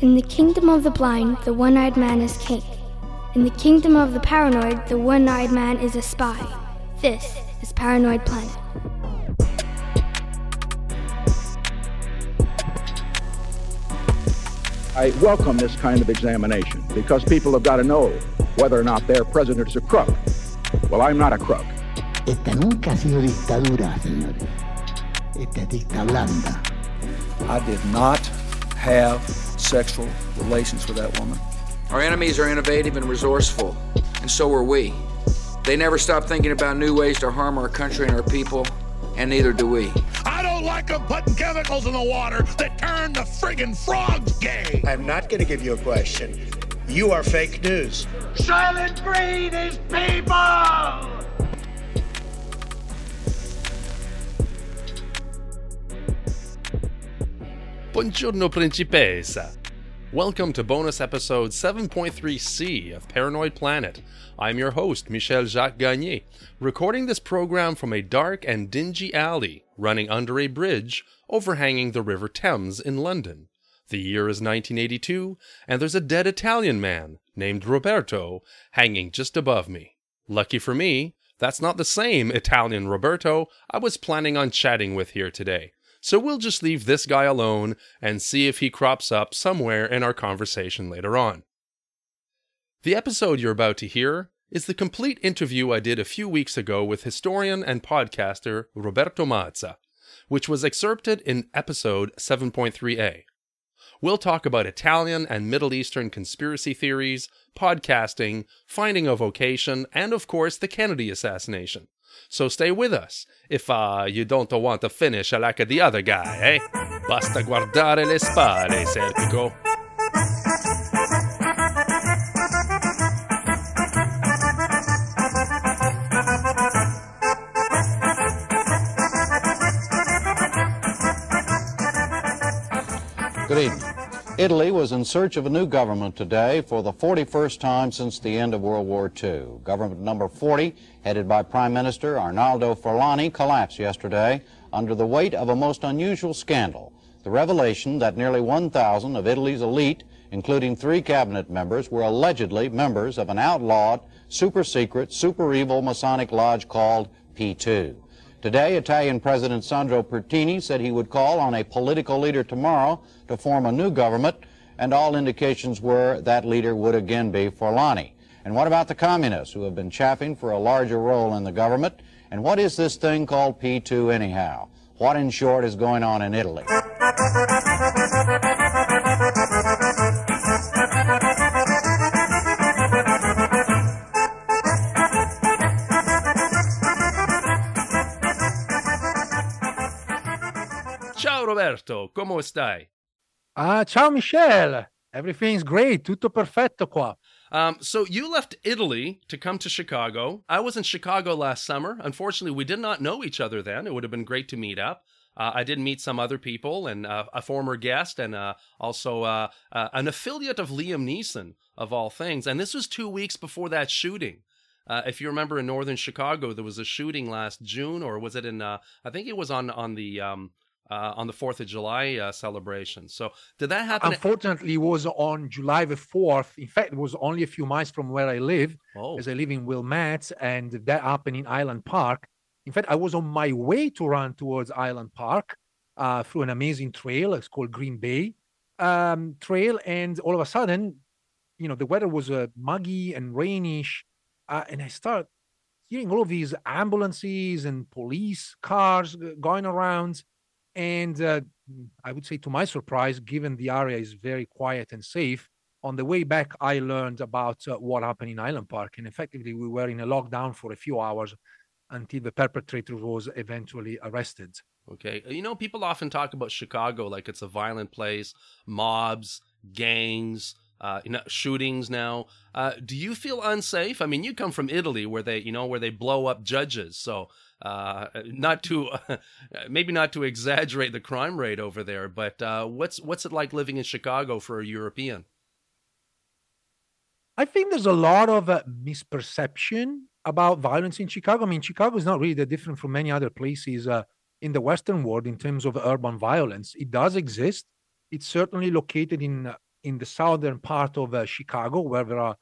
In the kingdom of the blind, the one eyed man is king. In the kingdom of the paranoid, the one eyed man is a spy. This is Paranoid Planet. I welcome this kind of examination because people have got to know whether or not their president is a crook. Well, I'm not a crook. Esta nunca ha sido dictadura, señores. Esta es dicta blanda. I did not have sexual relations with that woman. Our enemies are innovative and resourceful, and so are we. They never stop thinking about new ways to harm our country and our people, and neither do we. I don't like them putting chemicals in the water that turn the friggin' frogs gay. I'm not going to give you a question. You are fake news. Soylent Green is people! Buongiorno Principessa. Welcome to bonus episode 7.3c of Paranoid Planet. I'm your host, Michel Jacques Gagné, recording this program from a dark and dingy alley running under a bridge overhanging the River Thames in London. The year is 1982, and there's a dead Italian man named Roberto hanging just above me. Lucky for me, that's not the same Italian Roberto I was planning on chatting with here today. So we'll just leave this guy alone and see if he crops up somewhere in our conversation later on. The episode you're about to hear is the complete interview I did a few weeks ago with historian and podcaster Roberto Mazza, which was excerpted in episode 7.3a. We'll talk about Italian and Middle Eastern conspiracy theories, podcasting, finding a vocation, and of course the Kennedy assassination. So stay with us if uh, you don't want to finish like the other guy, eh? Basta guardare le spalle, Serpico. Italy was in search of a new government today for the 41st time since the end of World War II. Government number 40, headed by Prime Minister Arnaldo Forlani, collapsed yesterday under the weight of a most unusual scandal. The revelation that nearly 1,000 of Italy's elite, including three cabinet members, were allegedly members of an outlawed, super secret, super evil Masonic lodge called P2. Today, Italian President Sandro Pertini said he would call on a political leader tomorrow to form a new government, and all indications were that leader would again be Forlani. And what about the communists who have been chaffing for a larger role in the government? And what is this thing called P2 anyhow? What, in short, is going on in Italy? Roberto, come stai? Ah, ciao Michel. Everything's great. Tutto perfetto qua. Um, so you left Italy to come to Chicago. I was in Chicago last summer. Unfortunately, we did not know each other then. It would have been great to meet up. Uh, I did meet some other people and uh, a former guest and uh, also uh, uh, an affiliate of Liam Neeson, of all things. And this was two weeks before that shooting. Uh, if you remember in northern Chicago, there was a shooting last June, or was it in? I think it was on on the um, uh, on the Fourth of July uh, celebration. So did that happen? Unfortunately, it was on July the fourth. In fact, it was only a few miles from where I live, oh. as I live in Wilmette, and that happened in Highland Park. In fact, I was on my way to run towards Highland Park uh, through an amazing trail. It's called Green Bay um, Trail, and all of a sudden, you know, the weather was uh, muggy and rainish, uh, and I start hearing all of these ambulances and police cars uh, going around and uh, I would say, to my surprise, given the area is very quiet and safe, on the way back, I learned about uh, what happened in Highland Park. And effectively, we were in a lockdown for a few hours until the perpetrator was eventually arrested. Okay. You know, people often talk about Chicago like it's a violent place, mobs, gangs, uh, you know, shootings now. Uh, do you feel unsafe? I mean, you come from Italy where they, you know, where they blow up judges. So uh, not to uh, maybe not to exaggerate the crime rate over there, but uh, what's what's it like living in Chicago for a European? I think there's a lot of uh, misperception about violence in Chicago. I mean, Chicago is not really that different from many other places uh, in the Western world in terms of urban violence. It does exist. It's certainly located in uh, in the southern part of Chicago, where there are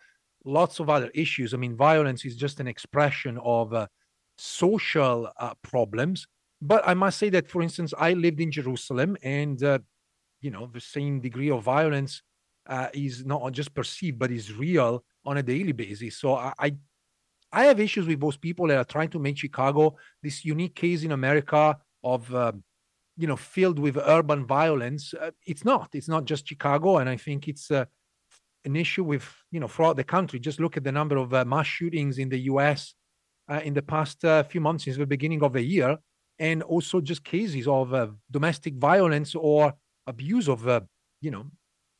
lots of other issues. I mean, violence is just an expression of social uh, problems. But I must say that, for instance, I lived in Jerusalem, and uh, you know, the same degree of violence uh, is not just perceived, but is real on a daily basis. So I, I, I have issues with those people that are trying to make Chicago this unique case in America of, uh, you know, filled with urban violence. Uh, it's not. It's not just Chicago, and I think it's uh, an issue with, you know, throughout the country. Just look at the number of mass shootings in the U.S. Uh, in the past few months since the beginning of the year, and also just cases of domestic violence or abuse of, you know,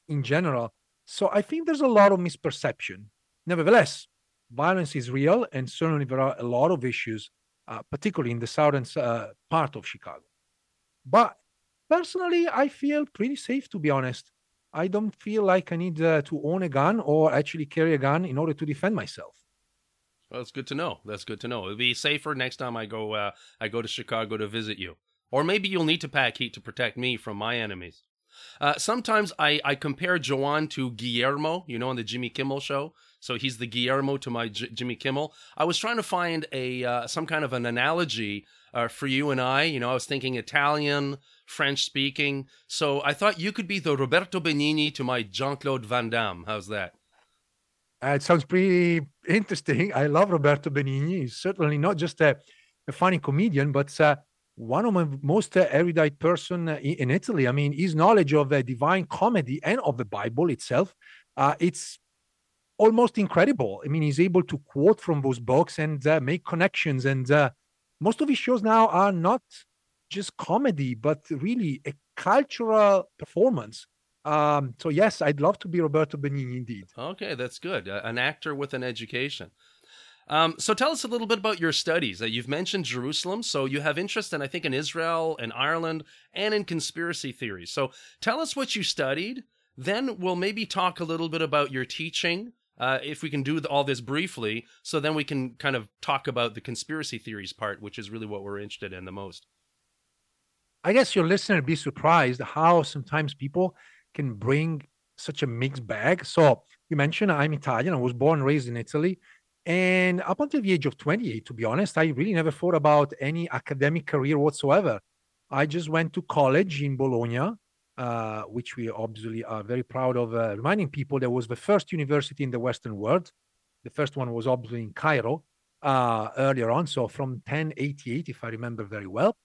in general. So I think there's a lot of misperception. Nevertheless, violence is real, and certainly there are a lot of issues, uh, particularly in the southern uh, part of Chicago. But personally, I feel pretty safe, to be honest. I don't feel like I need uh, to own a gun or actually carry a gun in order to defend myself. Well, that's good to know. That's good to know. It'll be safer next time I go. Uh, I go to Chicago to visit you, or maybe you'll need to pack heat to protect me from my enemies. Uh, sometimes I, I compare Joan to Guillermo, you know, on the Jimmy Kimmel show. So he's the Guillermo to my J- Jimmy Kimmel. I was trying to find a uh, some kind of an analogy uh, for you and I. You know, I was thinking Italian, French speaking. So I thought you could be the Roberto Benigni to my Jean Claude Van Damme. How's that? Uh, it sounds pretty interesting. I love Roberto Benigni. He's certainly not just a, a funny comedian, but uh, one of my most uh, erudite person uh, in Italy. I mean, his knowledge of the divine comedy and of the Bible itself, uh, it's almost incredible. I mean, he's able to quote from those books and uh, make connections. And uh, most of his shows now are not just comedy, but really a cultural performance. Um, so yes, I'd love to be Roberto Benigni indeed. Okay, that's good. an actor with an education. Um, so tell us a little bit about your studies. Uh, you've mentioned Jerusalem, so you have interest in, I think, in Israel and Ireland and in conspiracy theories. So tell us what you studied. Then we'll maybe talk a little bit about your teaching, uh, if we can do all this briefly. So then we can kind of talk about the conspiracy theories part, which is really what we're interested in the most. I guess your listener would be surprised how sometimes people can bring such a mixed bag. So you mentioned I'm Italian. I was born and raised in Italy. And up until the age of 28, to be honest, I really never thought about any academic career whatsoever. I just went to college in Bologna, uh, which we obviously are very proud of uh, reminding people that was the first university in the Western world. The first one was obviously in Cairo uh, earlier on, so from 1088, if I remember very well.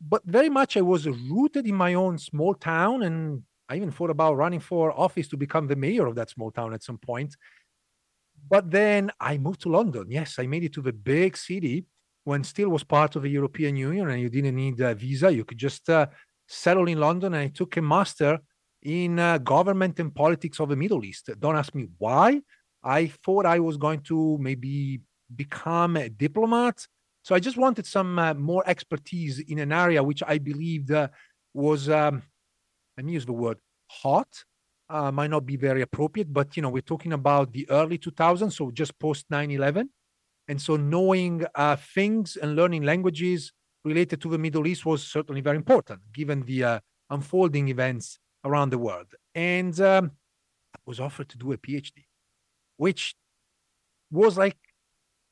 But very much I was rooted in my own small town, and I even thought about running for office to become the mayor of that small town at some point. But then I moved to London. Yes, I made it to the big city when still was part of the European Union and you didn't need a visa. You could just uh, settle in London. And I took a master in uh, government and politics of the Middle East. Don't ask me why. I thought I was going to maybe become a diplomat. So I just wanted some uh, more expertise in an area which I believed uh, was, um, let me use the word, hot uh, might not be very appropriate, but you know, we're talking about the early 2000s, so just post 9/11, and so knowing uh, things and learning languages related to the Middle East was certainly very important, given the uh, unfolding events around the world. And um, I was offered to do a PhD, which was like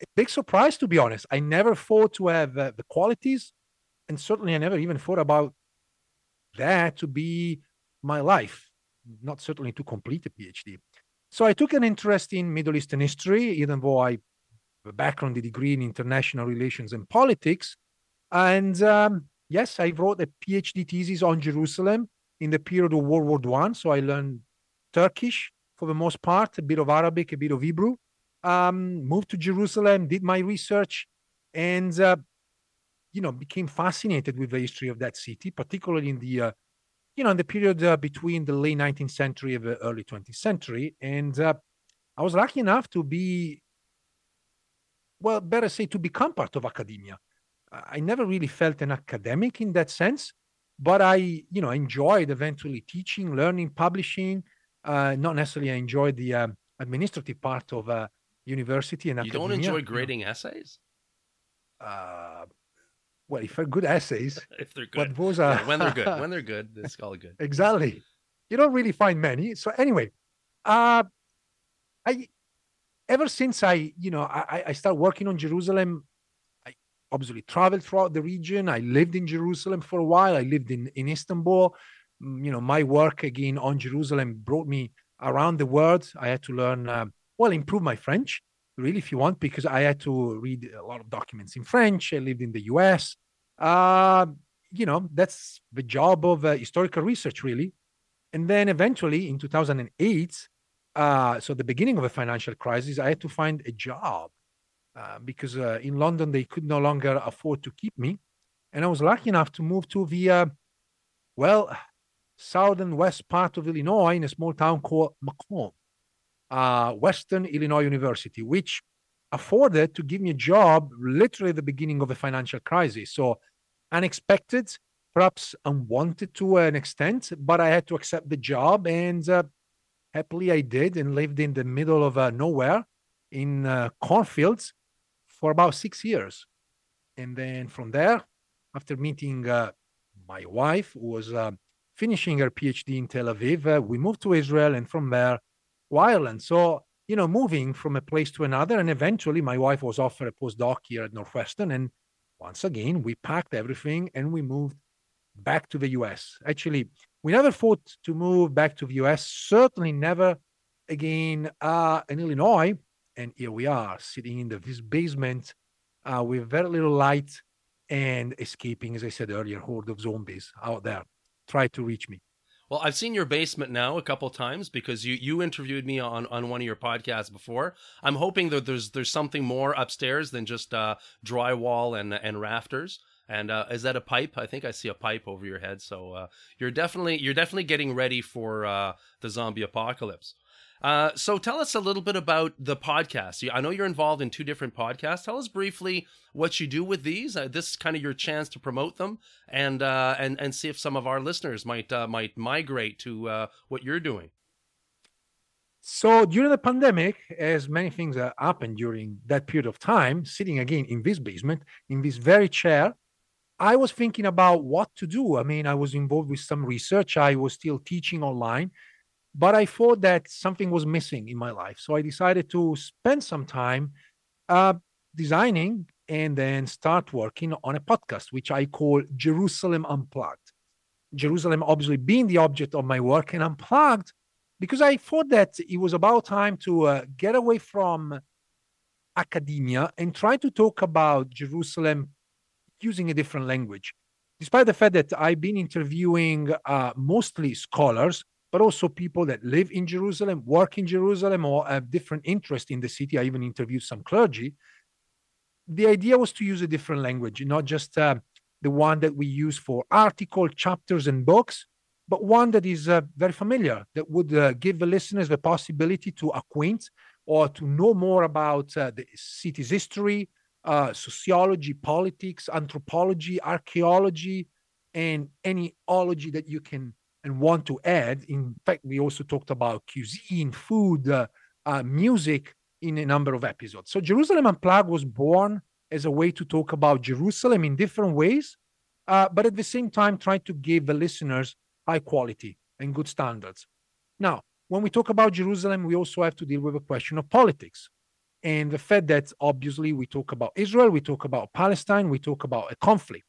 a big surprise, to be honest. I never thought to have uh, the qualities, and certainly I never even thought about that to be my life not certainly to complete a PhD. So I took an interest in Middle Eastern history, even though I have a background, a degree in international relations and politics. And um, yes, I wrote a PhD thesis on Jerusalem in the period of World War One. So I learned Turkish for the most part, a bit of Arabic, a bit of Hebrew. Um, moved to Jerusalem, did my research, and uh, you know became fascinated with the history of that city, particularly in the uh, you know, in the period uh, between the late 19th century and the early 20th century. And uh, I was lucky enough to be, well, better say, to become part of academia. I never really felt an academic in that sense, but I, you know, enjoyed eventually teaching, learning, publishing. Uh, not necessarily I enjoyed the um, administrative part of uh, university and you academia. don't enjoy grading you know. essays? Uh, well, if they're good essays, if they're good, but those are yeah, when they're good, when they're good, it's all good. exactly. you don't really find many. So anyway, uh, I ever since I, you know, I, I started working on Jerusalem, I obviously traveled throughout the region. I lived in Jerusalem for a while. I lived in, in Istanbul. Mm, you know, my work again on Jerusalem brought me around the world. I had to learn, uh, well, improve my French, really, if you want, because I had to read a lot of documents in French. I lived in the US. Uh, you know, that's the job of uh, historical research, really. And then eventually in 2008, uh, so the beginning of a financial crisis, I had to find a job uh, because uh, in London they could no longer afford to keep me, and I was lucky enough to move to the uh, well southern west part of Illinois in a small town called Macomb, uh, Western Illinois University, which afforded to give me a job literally the beginning of a financial crisis. So unexpected, perhaps unwanted to an extent, but I had to accept the job and uh, happily I did and lived in the middle of uh, nowhere in uh, cornfields for about six years. And then from there, after meeting uh, my wife, who was uh, finishing her PhD in Tel Aviv, uh, we moved to Israel and from there Ireland. So, you know, moving from a place to another. And eventually my wife was offered a postdoc here at Northwestern. And once again, we packed everything and we moved back to the US. Actually, we never thought to move back to the US, certainly never again uh, in Illinois. And here we are sitting in the, this basement uh, with very little light and escaping, as I said earlier, horde of zombies out there. Try to reach me. Well, I've seen your basement now a couple times because you you interviewed me on, on one of your podcasts before. I'm hoping that there's there's something more upstairs than just uh, drywall and and rafters. And uh, is that a pipe? I think I see a pipe over your head. So uh, you're definitely you're definitely getting ready for uh, the zombie apocalypse. Uh, so tell us a little bit about the podcast. I know you're involved in two different podcasts. Tell us briefly what you do with these. Uh, this is kind of your chance to promote them and uh, and and see if some of our listeners might might migrate to what you're doing. So during the pandemic, as many things happened during that period of time, sitting again in this basement, in this very chair, I was thinking about what to do. I mean, I was involved with some research. I was still teaching online, but I thought that something was missing in my life. So I decided to spend some time uh, designing and then start working on a podcast, which I call Jerusalem Unplugged. Jerusalem, obviously, being the object of my work, and unplugged because I thought that it was about time to uh, get away from academia and try to talk about Jerusalem using a different language. Despite the fact that I've been interviewing uh, mostly scholars, but also people that live in Jerusalem, work in Jerusalem, or have different interest in the city. I even interviewed some clergy. The idea was to use a different language, not just uh, the one that we use for article, chapters, and books, but one that is uh, very familiar, that would uh, give the listeners the possibility to acquaint or to know more about uh, the city's history, uh, sociology, politics, anthropology, archaeology, and any ology that you can and want to add. In fact, we also talked about cuisine, food, uh, uh, music in a number of episodes. So Jerusalem Unplugged was born as a way to talk about Jerusalem in different ways, uh, but at the same time trying to give the listeners high quality and good standards. Now, when we talk about Jerusalem, we also have to deal with a question of politics and the fact that obviously we talk about Israel, we talk about Palestine, we talk about a conflict.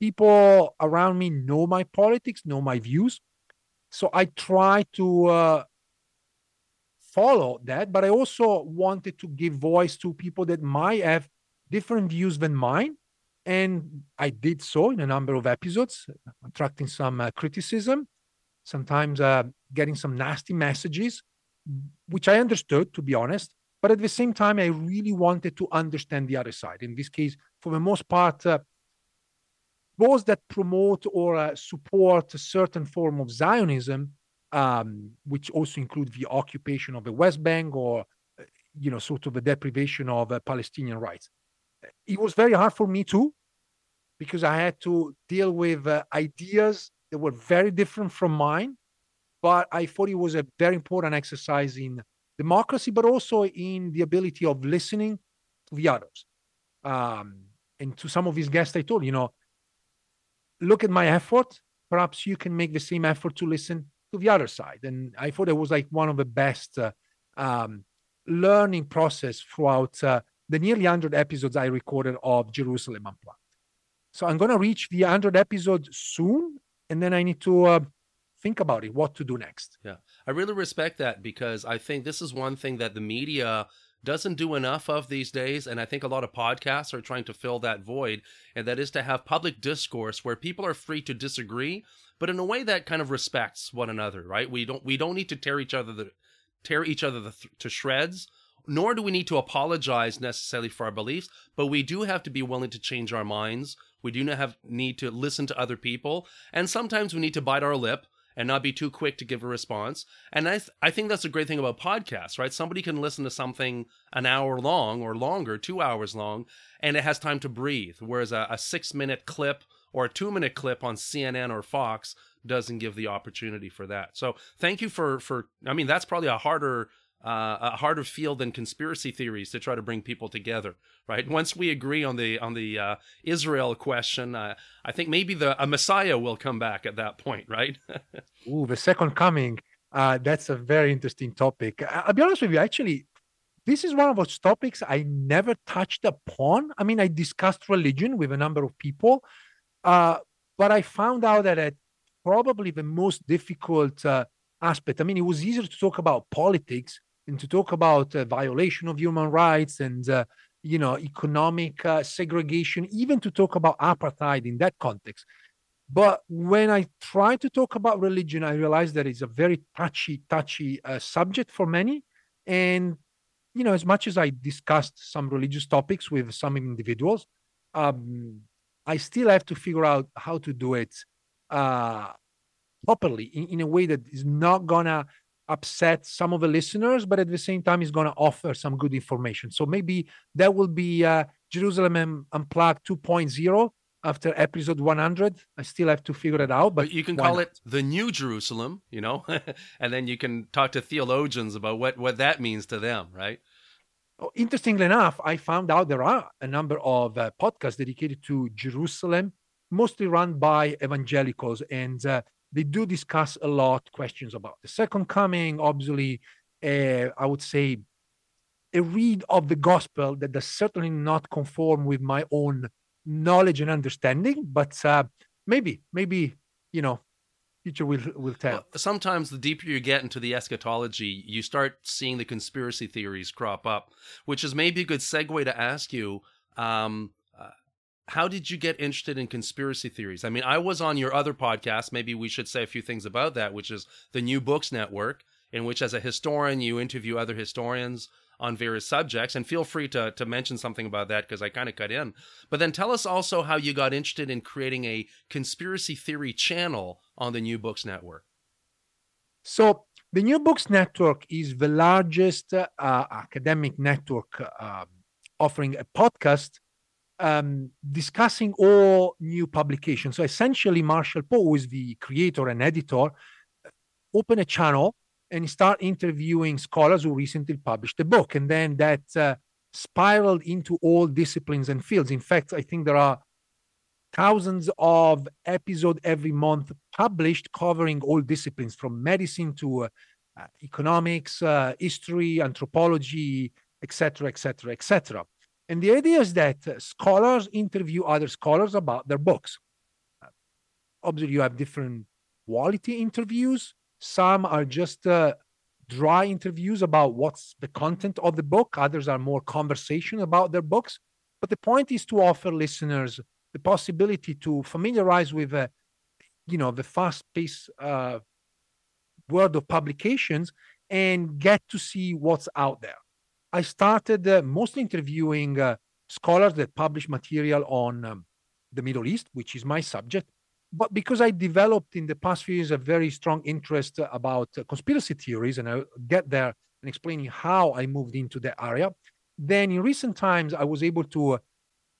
People around me know my politics, know my views. So I try to uh, follow that, but I also wanted to give voice to people that might have different views than mine. And I did so in a number of episodes, attracting some uh, criticism, sometimes uh, getting some nasty messages, which I understood, to be honest. But at the same time, I really wanted to understand the other side. In this case, for the most part, uh, those that promote or uh, support a certain form of Zionism, um, which also include the occupation of the West Bank or, uh, you know, sort of the deprivation of uh, Palestinian rights. It was very hard for me too, because I had to deal with uh, ideas that were very different from mine. But I thought it was a very important exercise in democracy, but also in the ability of listening to the others. Um, and to some of his guests, I told you know, look at my effort. Perhaps you can make the same effort to listen to the other side. And I thought it was like one of the best uh, um, learning process throughout uh, the nearly 100 episodes I recorded of Jerusalem Unplugged. So I'm going to reach the 100 episode soon, and then I need to uh, think about it, what to do next. Yeah, I really respect that because I think this is one thing that the media doesn't do enough of these days. And I think a lot of podcasts are trying to fill that void. And that is to have public discourse where people are free to disagree, but in a way that kind of respects one another, right? We don't, we don't need to tear each other, the, tear each other the, to shreds. Nor do we need to apologize necessarily for our beliefs, but we do have to be willing to change our minds. We do not have need to listen to other people, and sometimes we need to bite our lip and not be too quick to give a response. And I, th- I think that's a great thing about podcasts, right? Somebody can listen to something an hour long or longer, two hours long, and it has time to breathe. Whereas a, a six minute clip or a two minute clip on CNN or Fox doesn't give the opportunity for that. So thank you for, for, I mean, that's probably a harder uh, a harder field than conspiracy theories to try to bring people together, right? Once we agree on the on the uh, Israel question, uh, I think maybe the a Messiah will come back at that point, right? Ooh, the second coming. Uh, that's a very interesting topic. I'll be honest with you. Actually, this is one of those topics I never touched upon. I mean, I discussed religion with a number of people, uh, but I found out that it probably the most difficult uh, aspect. I mean, it was easier to talk about politics and to talk about uh, violation of human rights and uh, you know economic uh, segregation even to talk about apartheid in that context. But when i try to talk about religion i realize that it's a very touchy touchy uh, subject for many. And you know as much as i discussed some religious topics with some individuals um, i still have to figure out how to do it uh, properly in, in a way that is not gonna upset some of the listeners, but at the same time, is going to offer some good information. So maybe that will be uh, Jerusalem Unplugged 2.0 after episode 100. I still have to figure it out, but, but you can call not? it the New Jerusalem, you know, and then you can talk to theologians about what what that means to them, right? Oh, interestingly enough, I found out there are a number of uh, podcasts dedicated to Jerusalem, mostly run by evangelicals, and uh, they do discuss a lot questions about the second coming. Obviously, uh, I would say a read of the gospel that does certainly not conform with my own knowledge and understanding, but uh, maybe, maybe you know, future will will tell. Well, sometimes the deeper you get into the eschatology, you start seeing the conspiracy theories crop up, which is maybe a good segue to ask you. Um, how did you get interested in conspiracy theories? I mean, I was on your other podcast. Maybe we should say a few things about that, which is the New Books Network, in which, as a historian, you interview other historians on various subjects. And feel free to, to mention something about that because I kind of cut in. But then tell us also how you got interested in creating a conspiracy theory channel on the New Books Network. So, the New Books Network is the largest uh, academic network uh, offering a podcast um, discussing all new publications. So essentially, Marshall Poe, who is the creator and editor, open a channel and start interviewing scholars who recently published a book. And then that uh, spiraled into all disciplines and fields. In fact, I think there are thousands of episodes every month published covering all disciplines from medicine to uh, economics, uh, history, anthropology, etc., etc., etc. And the idea is that scholars interview other scholars about their books. Obviously, you have different quality interviews. Some are just uh, dry interviews about what's the content of the book. Others are more conversation about their books. But the point is to offer listeners the possibility to familiarize with, uh, you know, the fast-paced uh, world of publications and get to see what's out there. I started uh, mostly interviewing uh, scholars that publish material on um, the Middle East, which is my subject. But because I developed in the past few years a very strong interest about uh, conspiracy theories, and I'll get there and explaining how I moved into that area, then in recent times I was able to, uh,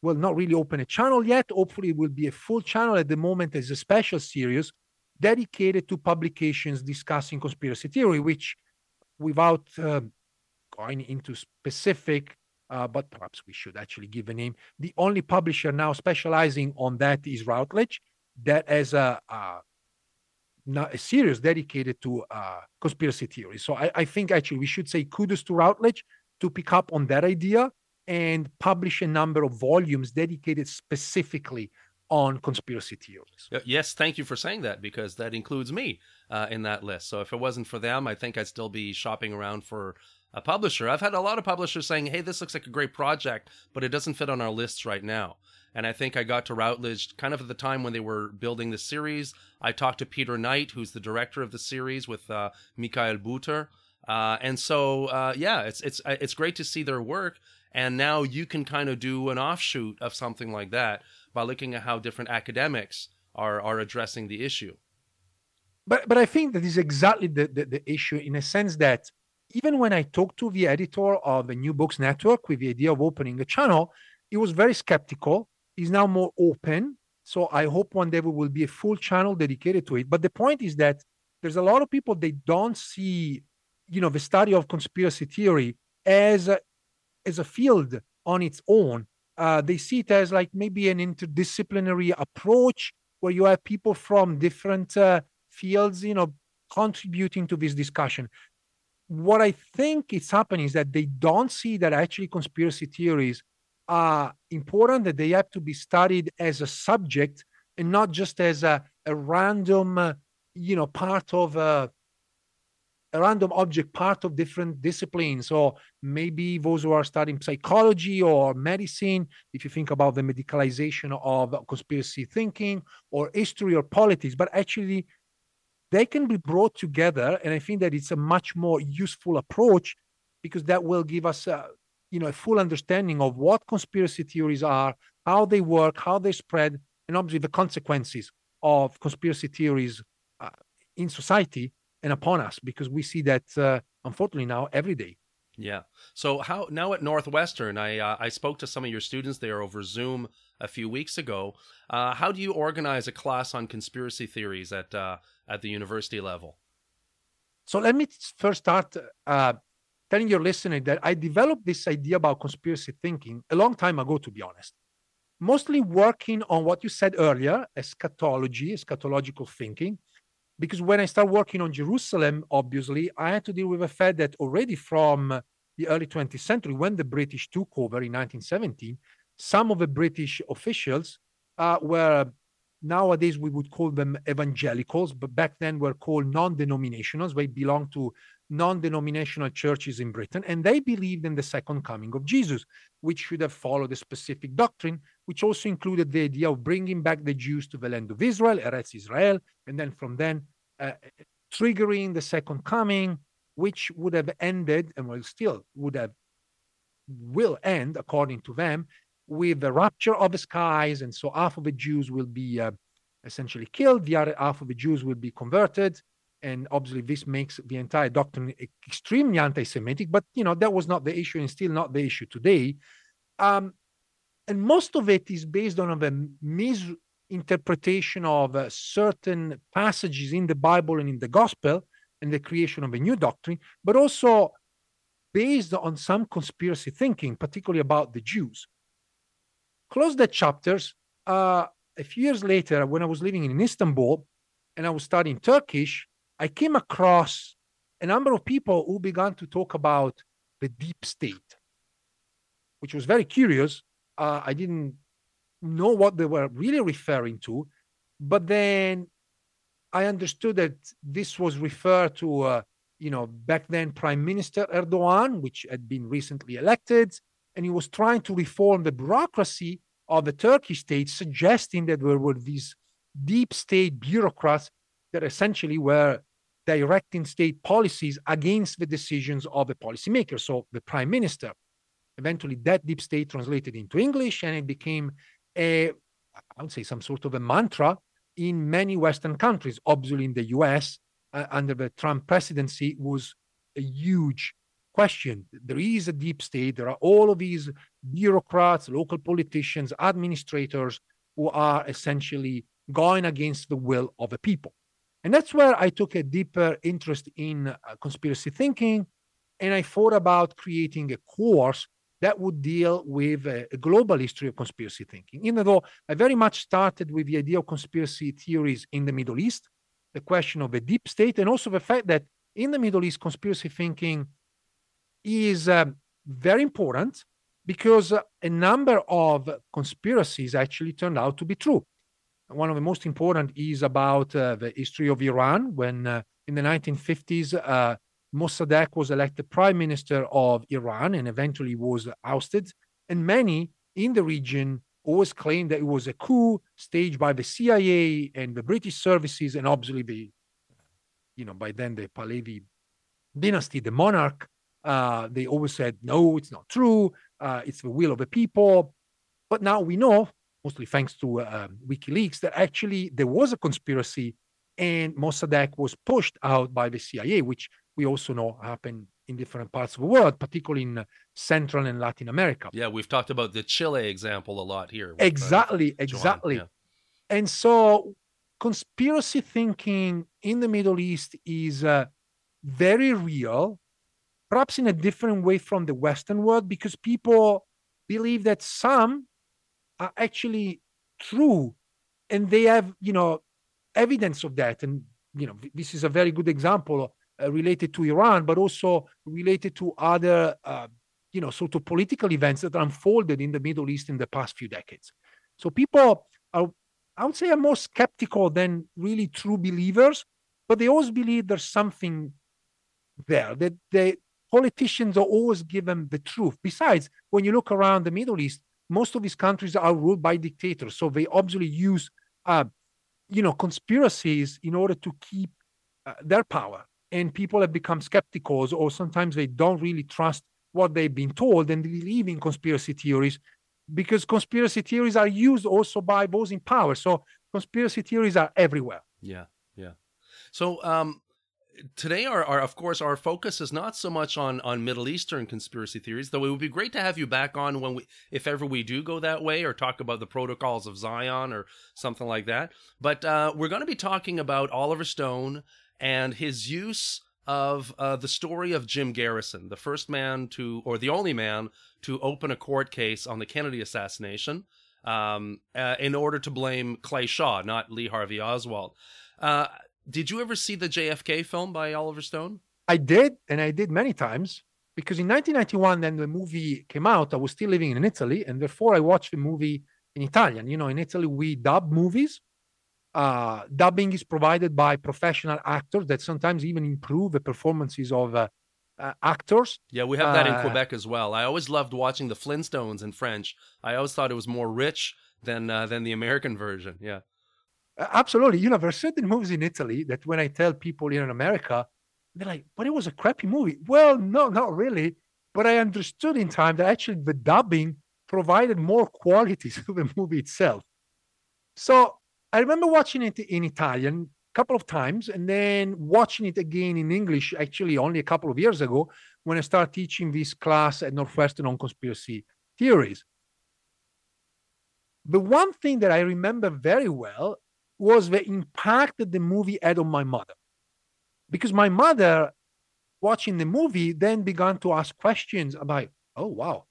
well, not really open a channel yet. Hopefully, it will be a full channel. At the moment, as a special series dedicated to publications discussing conspiracy theory, which without um, going into specific, uh, but perhaps we should actually give a name. The only publisher now specializing on that is Routledge, that has a, a a series dedicated to uh, conspiracy theories. So I, I think actually we should say kudos to Routledge to pick up on that idea and publish a number of volumes dedicated specifically on conspiracy theories. Yes, thank you for saying that because that includes me uh, in that list. So if it wasn't for them, I think I'd still be shopping around for a publisher. I've had a lot of publishers saying, "Hey, this looks like a great project, but it doesn't fit on our lists right now." And I think I got to Routledge kind of at the time when they were building the series. I talked to Peter Knight, who's the director of the series, with uh, Michael Butter. Uh, and so, uh, yeah, it's it's it's great to see their work. And now you can kind of do an offshoot of something like that by looking at how different academics are are addressing the issue. But but I think that is exactly the, the, the issue in a sense that even when I talked to the editor of the New Books Network with the idea of opening a channel, he was very skeptical. He's now more open. So I hope one day we will be a full channel dedicated to it. But the point is that there's a lot of people they don't see, you know, the study of conspiracy theory as a, as a field on its own. Uh, they see it as like maybe an interdisciplinary approach where you have people from different uh, fields, you know, contributing to this discussion what I think is happening is that they don't see that actually conspiracy theories are important, that they have to be studied as a subject and not just as a, a random, uh, you know, part of a, a random object, part of different disciplines. Or maybe those who are studying psychology or medicine, if you think about the medicalization of conspiracy thinking or history or politics, but actually they can be brought together and i think that it's a much more useful approach because that will give us a, you know a full understanding of what conspiracy theories are how they work how they spread and obviously the consequences of conspiracy theories uh, in society and upon us because we see that uh, unfortunately now every day yeah. So how now at Northwestern, I uh, I spoke to some of your students there over Zoom a few weeks ago. Uh, how do you organize a class on conspiracy theories at uh, at the university level? So let me first start uh, telling your listener that I developed this idea about conspiracy thinking a long time ago, to be honest. Mostly working on what you said earlier, eschatology, eschatological thinking, because when I started working on Jerusalem, obviously, I had to deal with the fact that already from the early 20th century, when the British took over in 1917, some of the British officials uh, were nowadays we would call them evangelicals, but back then were called non-denominationals. They belonged to non-denominational churches in Britain, and they believed in the second coming of Jesus, which should have followed a specific doctrine, which also included the idea of bringing back the Jews to the land of Israel, Eretz Israel, and then from then uh, triggering the second coming, which would have ended and will still would have will end according to them with the rapture of the skies, and so half of the Jews will be uh, essentially killed, the other half of the Jews will be converted, and obviously this makes the entire doctrine extremely anti-Semitic. But you know that was not the issue, and still not the issue today. Um, and most of it is based on a misinterpretation of uh, certain passages in the Bible and in the Gospel, and the creation of a new doctrine, but also based on some conspiracy thinking, particularly about the Jews. Close that chapters. Uh, a few years later, when I was living in Istanbul and I was studying Turkish, I came across a number of people who began to talk about the deep state, which was very curious. Uh, I didn't know what they were really referring to, but then I understood that this was referred to, uh, you know, back then Prime Minister Erdogan, which had been recently elected, and he was trying to reform the bureaucracy of the Turkish state, suggesting that there were these deep state bureaucrats that essentially were directing state policies against the decisions of the policymakers, so the prime minister. Eventually, that deep state translated into English, and it became a, I would say, some sort of a mantra in many Western countries. Obviously, in the US, uh, under the Trump presidency, was a huge question. There is a deep state. There are all of these bureaucrats, local politicians, administrators who are essentially going against the will of the people. And that's where I took a deeper interest in uh, conspiracy thinking. And I thought about creating a course that would deal with a, a, global history of conspiracy thinking. Even though I very much started with the idea of conspiracy theories in the Middle East, the question of the deep state, and also the fact that in the Middle East, conspiracy thinking is uh, very important because a number of conspiracies actually turned out to be true. One of the most important is about uh, the history of Iran when uh, in the 1950s uh, Mossadegh was elected prime minister of Iran and eventually was ousted. And many in the region always claimed that it was a coup staged by the CIA and the British services, and obviously the, you know, by then the Pahlavi dynasty, the monarch. Uh, they always said, no, it's not true. Uh, it's the will of the people. But now we know, mostly thanks to uh, WikiLeaks, that actually there was a conspiracy and Mossadegh was pushed out by the CIA, which we also know happen in different parts of the world, particularly in Central and Latin America. Yeah, we've talked about the Chile example a lot here. Uh, exactly, exactly. Yeah. And so conspiracy thinking in the Middle East is uh, very real perhaps in a different way from the Western world, because people believe that some are actually true and they have, you know, evidence of that. And, you know, this is a very good example related to Iran, but also related to other, uh, you know, sort of political events that unfolded in the Middle East in the past few decades. So people are, I would say, are more skeptical than really true believers, but they always believe there's something there that the politicians are always given the truth. Besides, when you look around the Middle East, most of these countries are ruled by dictators, so they obviously use, uh, you know, conspiracies in order to keep uh, their power. And people have become skeptical, or sometimes they don't really trust what they've been told, and believe in conspiracy theories because conspiracy theories are used also by those in power. So conspiracy theories are everywhere. Yeah, yeah. So um, today our, our, of course our focus is not so much on on middle eastern conspiracy theories though it would be great to have you back on when we if ever we do go that way or talk about the protocols of zion or something like that but uh, we're going to be talking about oliver stone and his use of uh, the story of jim garrison the first man to or the only man to open a court case on the kennedy assassination um, uh, in order to blame clay shaw not lee harvey oswald uh, did you ever see the JFK film by Oliver Stone? I did, and I did many times because in 1991, then the movie came out. I was still living in Italy, and therefore I watched the movie in Italian. You know, in Italy we dub movies. Uh, dubbing is provided by professional actors that sometimes even improve the performances of uh, uh, actors. Yeah, we have that in uh, Quebec as well. I always loved watching the Flintstones in French. I always thought it was more rich than uh, than the American version. Yeah. Absolutely. You know, there are certain movies in Italy that when I tell people in America, they're like, but it was a crappy movie. Well, no, not really. But I understood in time that actually the dubbing provided more quality to the movie itself. So I remember watching it in Italian a couple of times and then watching it again in English actually only a couple of years ago when I started teaching this class at Northwestern on conspiracy theories. The one thing that I remember very well was the impact that the movie had on my mother. Because my mother, watching the movie, then began to ask questions about, oh, wow.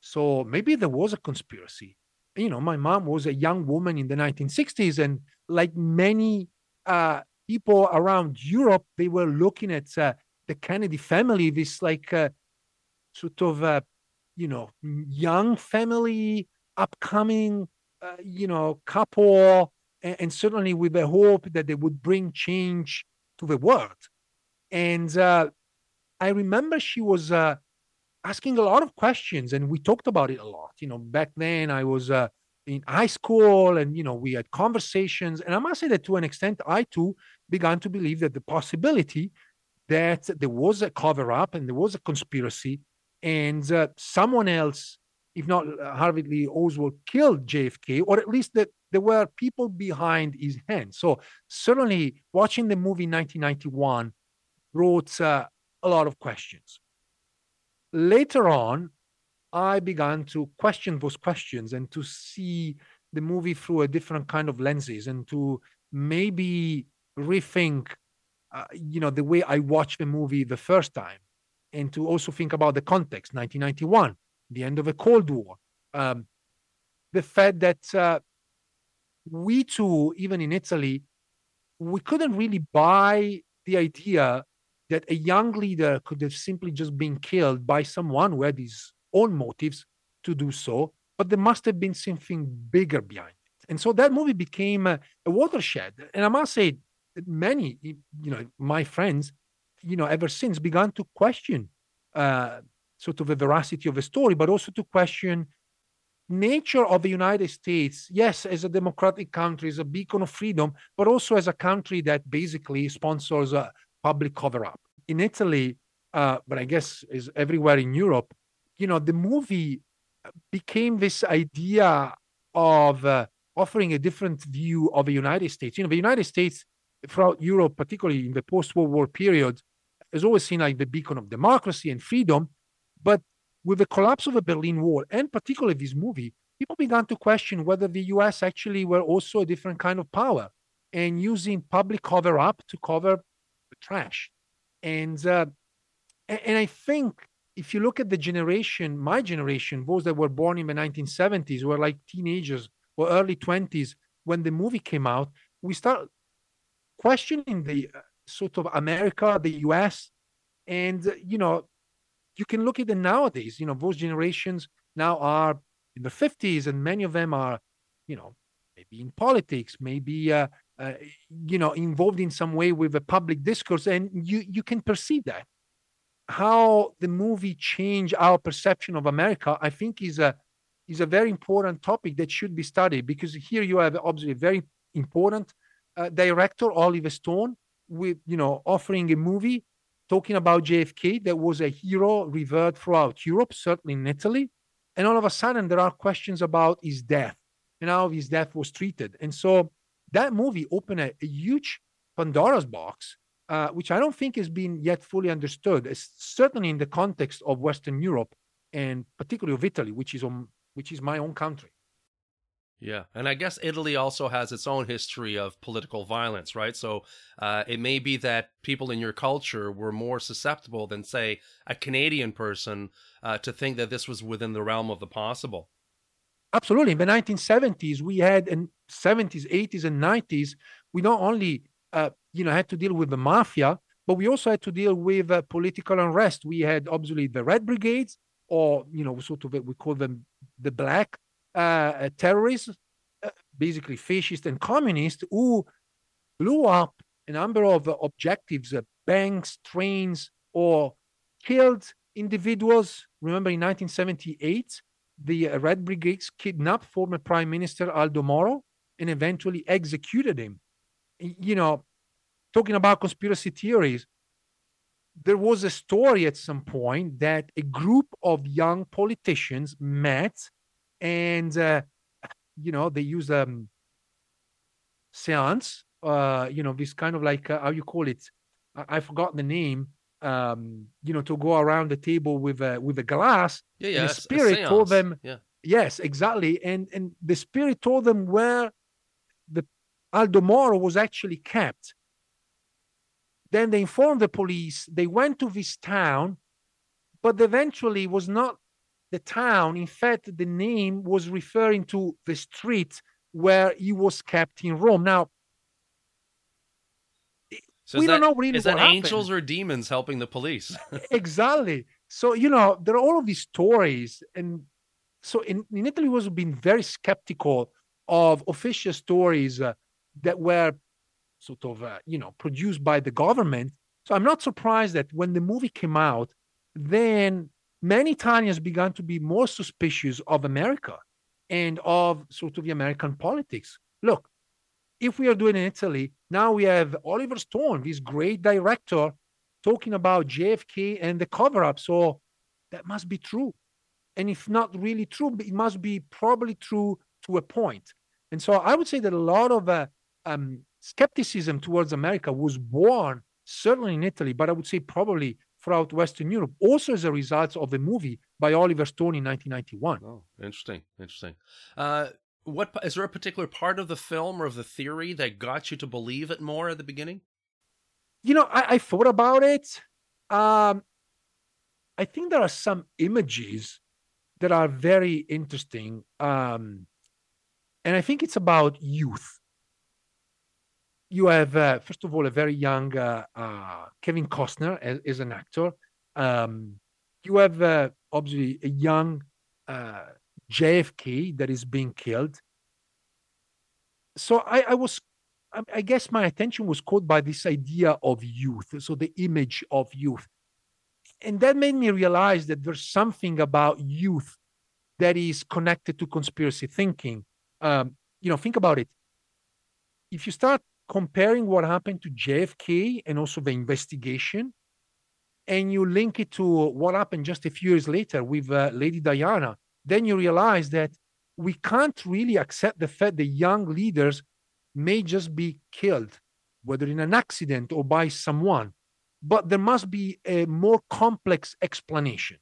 So maybe there was a conspiracy. You know, my mom was a young woman in the 1960s, and like many uh, people around Europe, they were looking at uh, the Kennedy family, this like uh, sort of, uh, you know, young family, upcoming, uh, you know, couple and, and, certainly with the hope that they would bring change to the world. And uh, I remember she was asking a lot of questions, and we talked about it a lot. You know, back then I was uh, in high school, and you know we had conversations. And I must say that to an extent, I too began to believe that the possibility that there was a cover up and there was a conspiracy, and uh, someone else if not uh, Harvey Lee Oswald killed JFK, or at least that there were people behind his hand. So certainly, watching the movie 1991 brought uh, a lot of questions. Later on, I began to question those questions and to see the movie through a different kind of lenses and to maybe rethink, uh, you know, the way I watched the movie the first time, and to also think about the context, 1991 the end of the Cold War, um, the fact that uh, we too, even in Italy, we couldn't really buy the idea that a young leader could have simply just been killed by someone who had his own motives to do so, but there must have been something bigger behind it. And so that movie became a, a watershed. And I must say, many, you know, my friends, you know, ever since began to question uh, sort of the veracity of the story, but also to question nature of the United States, yes, as a democratic country, as a beacon of freedom, but also as a country that basically sponsors a public cover up. In Italy, uh, but I guess is everywhere in Europe, you know, the movie became this idea of uh, offering a different view of the United States. You know, the United States throughout Europe, particularly in the post-World War period, is always seen like the beacon of democracy and freedom. But with the collapse of the Berlin Wall, and particularly this movie, people began to question whether the US actually were also a different kind of power and using public cover up to cover trash. And uh, and I think if you look at the generation, my generation, those that were born in the 1970s, were like teenagers or early 20s when the movie came out, we start questioning the uh, sort of America, the US, and uh, you know you can look at it nowadays. You know, those generations now are in the 50s, and many of them are, you know, maybe in politics, maybe, uh, uh, you know, involved in some way with the public discourse, and you you can perceive that. How the movie changed our perception of America, I think, is a is a very important topic that should be studied because here you have obviously a very important uh, director, Oliver Stone, with you know offering a movie talking about JFK, that was a hero revered throughout Europe, certainly in Italy. And all of a sudden, there are questions about his death and how his death was treated. And so that movie opened a, a huge Pandora's box, uh, which I don't think has been yet fully understood, it's certainly in the context of Western Europe and particularly of Italy, which is, on, which is my own country. Yeah, and I guess Italy also has its own history of political violence, right? So uh, it may be that people in your culture were more susceptible than, say, a Canadian person uh, to think that this was within the realm of the possible. Absolutely. In the 1970s, we had in 70s, 80s, and 90s, we not only uh, you know had to deal with the mafia, but we also had to deal with uh, political unrest. We had obviously the Red Brigades, or you know, sort of we call them the Black uh, terrorists, uh, basically fascist and communist, who blew up a number of objectives, uh, banks, trains, or killed individuals. Remember, in 1978, the uh, Red Brigades kidnapped former Prime Minister Aldo Moro and eventually executed him. You know, talking about conspiracy theories, there was a story at some point that a group of young politicians met and uh, you know they use um seance uh you know this kind of like uh, how you call it I, I forgot the name um you know to go around the table with a with a glass yeah yeah and the spirit told them yeah. Yes exactly. And and the spirit told them where the aldo moro was actually kept. Then they informed the police. They went to this town but eventually was not the town. In fact, the name was referring to the street where he was kept in Rome. Now, so we don't know really is that angels or demons helping the police? exactly. So you know there are all of these stories, and so in, in Italy was been very skeptical of official stories uh, that were sort of uh, you know produced by the government. So I'm not surprised that when the movie came out, then many Italians began to be more suspicious of America and of sort of the American politics. Look, if we are doing in Italy, now we have Oliver Stone, this great director, talking about JFK and the cover up. So that must be true. And if not really true, it must be probably true to a point. And so I would say that a lot of uh, um, skepticism towards America was born certainly in Italy, but I would say probably throughout Western Europe, also as a result of a movie by Oliver Stone in 1991. Oh, interesting, interesting. Uh, what is there a particular part of the film or of the theory that got you to believe it more at the beginning? You know, I, I thought about it. Um, I think there are some images that are very interesting, um, and I think it's about youth. you have uh, first of all a very young uh, uh, Kevin Costner as, as an actor. Um, you have uh, obviously a young uh, JFK that is being killed. So I, I was, I, guess, my attention was caught by this idea of youth. So the image of youth, and that made me realize that there's something about youth that is connected to conspiracy thinking. Um, you know, think about it. If you start comparing what happened to JFK and also the investigation, and you link it to what happened just a few years later with uh, Lady Diana, then you realize that we can't really accept the fact that young leaders may just be killed, whether in an accident or by someone. But there must be a more complex explanation.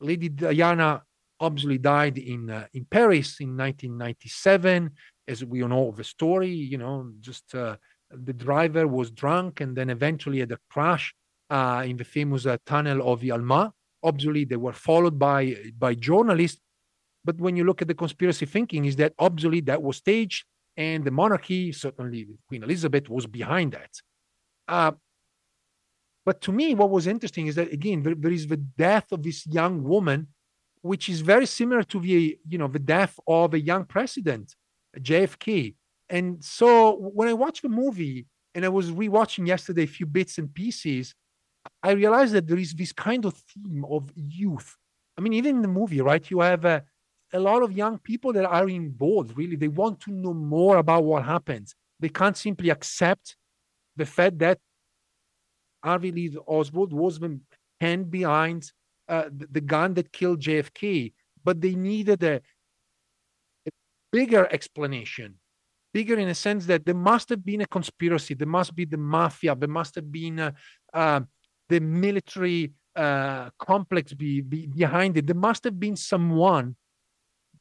Lady Diana obviously died in uh, in Paris in 1997, as we all know the story. You know, just uh, the driver was drunk and then eventually had a crash uh, in the famous uh, tunnel of the Alma. Obviously, they were followed by by journalists. But when you look at the conspiracy thinking, is that obviously that was staged, and the monarchy, certainly Queen Elizabeth, was behind that. Uh, but to me, what was interesting is that again, there, there is the death of this young woman, which is very similar to the you know the death of a young president, JFK. And so when I watched the movie and I was rewatching yesterday a few bits and pieces, I realized that there is this kind of theme of youth. I mean, even in the movie, right? You have a, a lot of young people that are involved, really. They want to know more about what happens. They can't simply accept the fact that Harvey Lee Oswald was the hand behind uh, the, the, gun that killed JFK, but they needed a, a bigger explanation bigger in a sense that there must have been a conspiracy there must be the mafia there must have been uh, uh, the military uh, complex be, be behind it. There must have been someone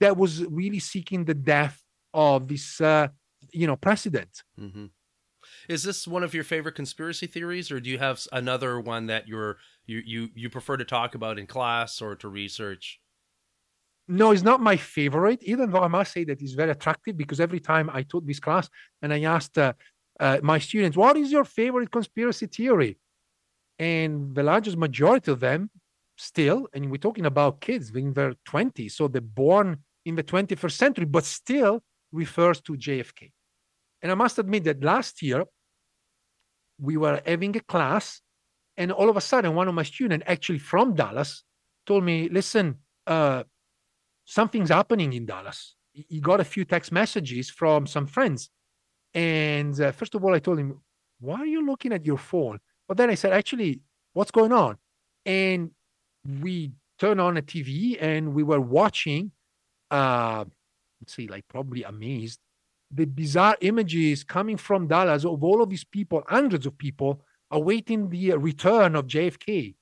that was really seeking the death of this, uh, you know, president. Mm-hmm. Is this one of your favorite conspiracy theories, or do you have another one that you're you you you prefer to talk about in class or to research? No, it's not my favorite, even though I must say that it's very attractive because every time I taught this class and I asked uh, uh, my students, "What is your favorite conspiracy theory?" And the largest majority of them still and we're talking about kids in their 20s so they're born in the 21st century but still refers to jfk and i must admit that last year we were having a class and all of a sudden one of my students actually from dallas told me listen uh, something's happening in dallas. He got a few text messages from some friends and uh, first of all i told him why are you looking at your phone but then I said, actually, what's going on? And we turned on a TV and we were watching, uh, let's see, like probably amazed, the bizarre images coming from Dallas of all of these people, hundreds of people, awaiting the return of JFK.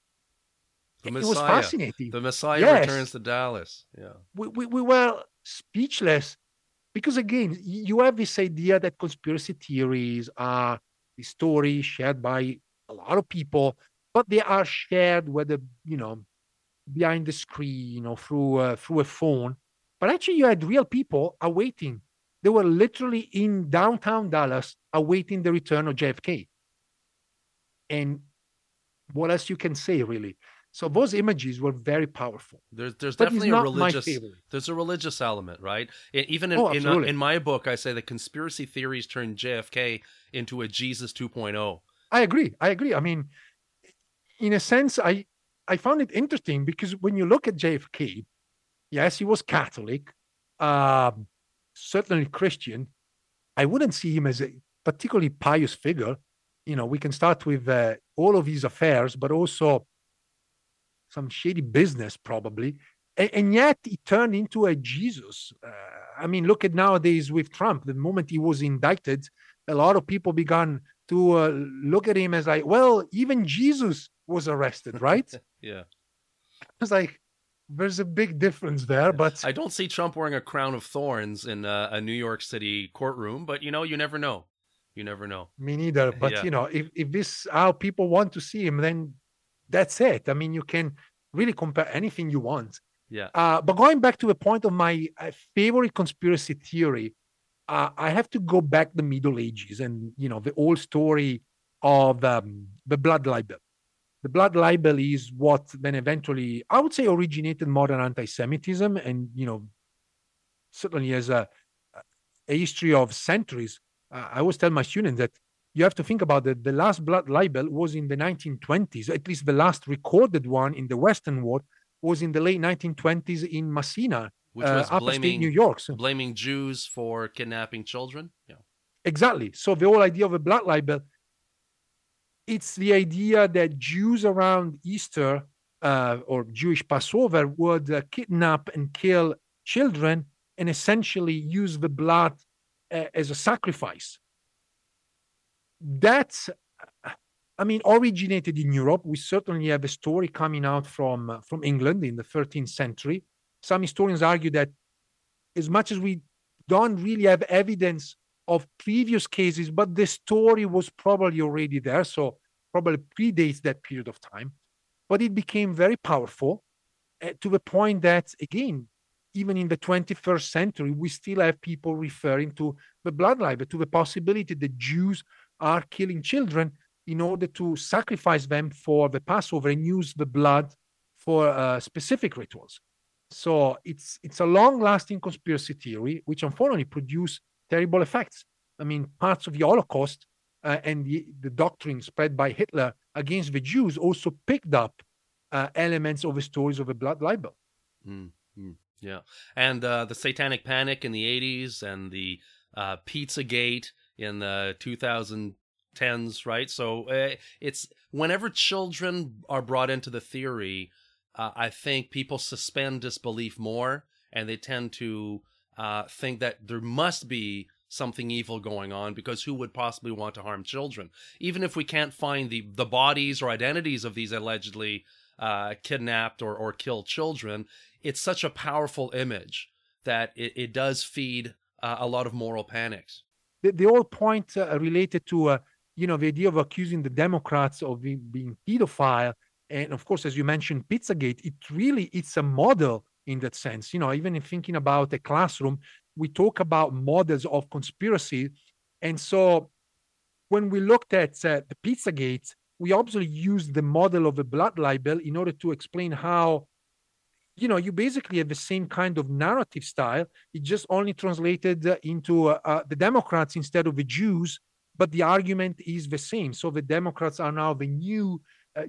The Messiah. It was fascinating. The Messiah yes. returns to Dallas. Yeah. We, we, we were speechless because, again, you have this idea that conspiracy theories are the story shared by a lot of people, but they are shared whether you know behind the screen or through uh, through a phone. But actually, you had real people awaiting. They were literally in downtown Dallas awaiting the return of JFK. And what else you can say, really? So those images were very powerful. There's there's but definitely a religious there's a religious element, right? And Even in, oh, in, uh, in my book, I say that conspiracy theories turned JFK into a Jesus 2.0. I agree. I agree. I mean, in a sense, I I found it interesting because when you look at JFK, yes, he was Catholic, uh, certainly Christian. I wouldn't see him as a particularly pious figure. You know, we can start with uh, all of his affairs, but also some shady business, probably. And, and yet, he turned into a Jesus. Uh, I mean, look at nowadays with Trump. The moment he was indicted, a lot of people began to uh, look at him as like, well, even Jesus was arrested, right? yeah. It's like there's a big difference there, but I don't see Trump wearing a crown of thorns in a, a New York City courtroom. But you know, you never know. You never know. Me neither. But yeah. you know, if if this how people want to see him, then that's it. I mean, you can really compare anything you want. Yeah. Uh, but going back to the point of my uh, favorite conspiracy theory, uh, I have to go back the Middle Ages and you know the old story of um, the blood libel. The blood libel is what then eventually, I would say, originated modern anti-Semitism, and you know, certainly as a, a history of centuries. Uh, I always tell my students that you have to think about that the last blood libel was in the 1920s, at least the last recorded one in the Western world was in the late 1920s in Massena, which was uh, blaming New York. So, blaming Jews for kidnapping children. Yeah. Exactly. So the whole idea of a blood libel, it's the idea that Jews around Easter uh, or Jewish Passover would uh, kidnap and kill children and essentially use the blood uh, as a sacrifice. That's I mean, originated in Europe. We certainly have a story coming out from uh, from England in the 13th century. Some historians argue that, as much as we don't really have evidence of previous cases, but the story was probably already there, so probably predates that period of time. But it became very powerful uh, to the point that, again, even in the 21st century, we still have people referring to the blood libel, to the possibility that Jews are killing children in order to sacrifice them for the Passover and use the blood for uh, specific rituals. So it's it's a long-lasting conspiracy theory, which unfortunately produced terrible effects. I mean, parts of the Holocaust uh, and the, the doctrine spread by Hitler against the Jews also picked up uh, elements of the stories of the blood libel. Mm-hmm. Yeah, and uh, the Satanic Panic in the '80s and the uh, Pizzagate in the 2010s, right? So uh, it's whenever children are brought into the theory, uh, I think people suspend disbelief more, and they tend to uh, think that there must be something evil going on because who would possibly want to harm children? Even if we can't find the the bodies or identities of these allegedly uh, kidnapped or or killed children, it's such a powerful image that it, it does feed uh, a lot of moral panics. The, the whole point uh, related to you know, the idea of accusing the Democrats of being, being pedophile, and of course, as you mentioned, Pizzagate, it really it's a model in that sense. You know, even in thinking about a classroom, we talk about models of conspiracy, and so when we looked at uh, the Pizzagate, we obviously used the model of a blood libel in order to explain how you know you basically have the same kind of narrative style it just only translated uh, into uh, uh, the democrats instead of the jews but the argument is the same. So the Democrats are now the new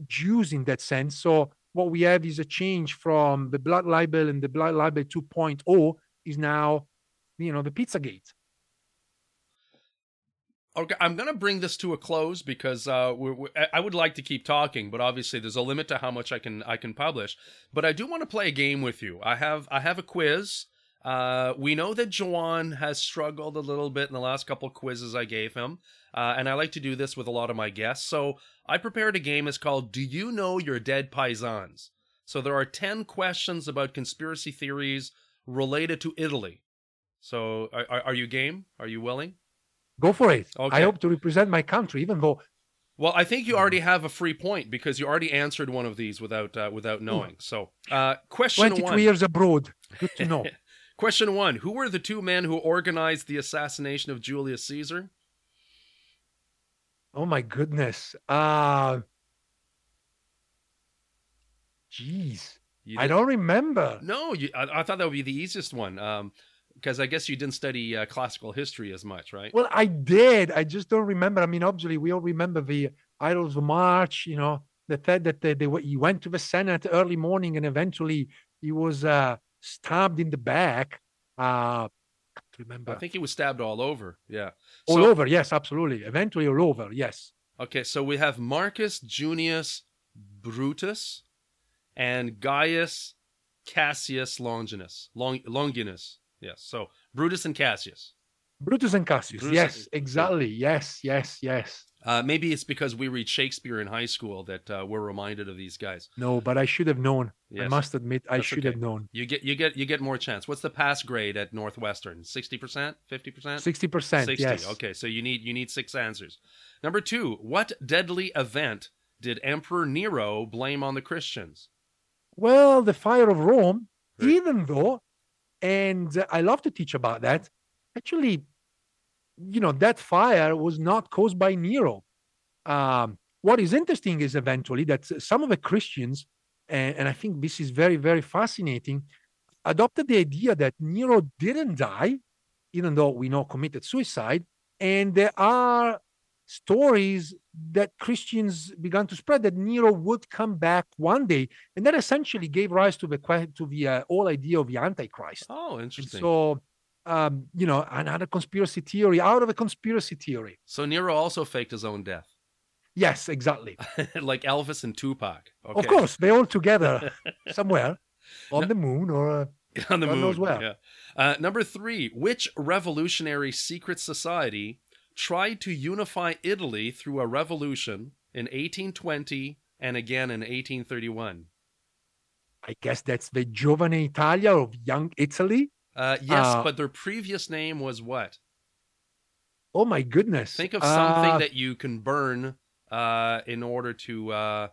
Jews in that sense. So what we have is a change from the blood libel and the blood libel 2.0 is now, you know, the Pizzagate. Okay, I'm going to bring this to a close because uh, we're, we're, I would like to keep talking, but obviously there's a limit to how much I can I can publish. But I do want to play a game with you. I have I have a quiz. Uh, we know that Juan has struggled a little bit in the last couple quizzes I gave him. Uh, and I like to do this with a lot of my guests. So I prepared a game. It's called Do You Know Your Dead Paisans? So there are 10 questions about conspiracy theories related to Italy. So are, are you game? Are you willing? Go for it. Okay. I hope to represent my country, even though. Well, I think you already have a free point because you already answered one of these without uh, without knowing. So, uh, question 22 one. years abroad. Good to know. question one: Who were the two men who organized the assassination of Julius Caesar? Oh my goodness. Uh Jeez. I don't remember. No, you, I, I, thought that would be the easiest one. Um, because I guess you didn't study uh, classical history as much, right? Well, I did. I just don't remember. I mean, obviously, we all remember the Idols of March. You know, the fact that they, they he went to the Senate early morning and eventually he was uh, stabbed in the back. Uh, remember. I think he was stabbed all over. Yeah. All so, over. Yes, absolutely. Eventually, all over. Yes. Okay, so we have Marcus Junius Brutus and Gaius Cassius Longinus. Long, Longinus. Yes. So Brutus and Cassius. Brutus and Cassius. Brutus yes, and, exactly. Yes, yes, yes. Uh, maybe it's because we read Shakespeare in high school that uh, we're reminded of these guys. No, but I should have known. Yes. I must admit, I That's should okay. have known. You get, you get, you get more chance. What's the pass grade at Northwestern? Sixty percent, fifty percent, sixty percent. Yes. Okay, so you need, you need six answers. Number two, what deadly event did Emperor Nero blame on the Christians? Well, the fire of Rome. Right. Even though, and I love to teach about that. Actually, you know, that fire was not caused by Nero. Um, what is interesting is eventually that some of the Christians, and, and I think this is very, very fascinating, adopted the idea that Nero didn't die, even though we know committed suicide. And there are stories that Christians began to spread that Nero would come back one day, and that essentially gave rise to the to the uh, whole idea of the Antichrist. Oh, interesting. And so, um, you know, another conspiracy theory out of a conspiracy theory. So Nero also faked his own death. Yes, exactly. like Elvis and Tupac. Okay. Of course, they all together somewhere on no, the moon or uh, on the God moon. Knows where. Yeah. Uh, number three, which revolutionary secret society tried to unify Italy through a revolution in 1820 and again in 1831? I guess that's the Giovane Italia of Young Italy. Uh, yes, uh, but their previous name was what? Oh my goodness! Think of something uh, that you can burn uh, in order to uh,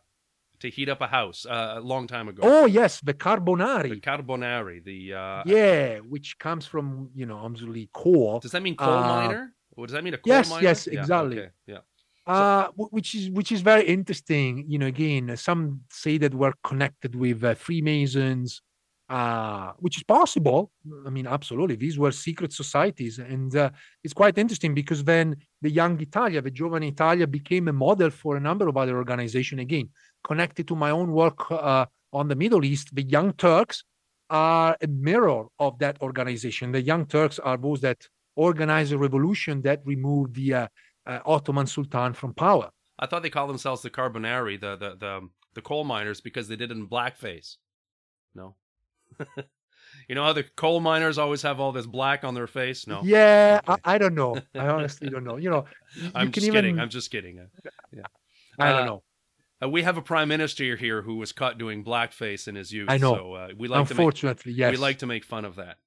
to heat up a house uh, a long time ago. Oh yes, the carbonari. The carbonari. The uh, yeah, which comes from you know obviously coal. Does that mean coal Uh, miner? Or does that mean a coal yes, miner? yes, Yeah, exactly. okay, Yeah. uh, which is which is very interesting. You know, again, some say that we're connected with uh, Freemasons, uh, which is possible. I mean, absolutely, these were secret societies, and uh, it's quite interesting because then the Young Italia, the Giovane Italia, became a model for a number of other organizations. Again, connected to my own work uh, on the Middle East, the Young Turks are a mirror of that organization. The Young Turks are those that organized a revolution that removed the uh, uh, Ottoman Sultan from power. I thought they called themselves the Carbonari, the the the, the coal miners, because they did it in blackface. No. you know how the coal miners always have all this black on their face? No. Yeah, I, I don't know. I honestly don't know. You know, you I'm just even. kidding. I'm just kidding. Uh, Yeah. I don't Uh, know. Uh, we have a prime minister here who was caught doing blackface in his youth. I know. So uh, we like Unfortunately, to make, yes. we like to make fun of that.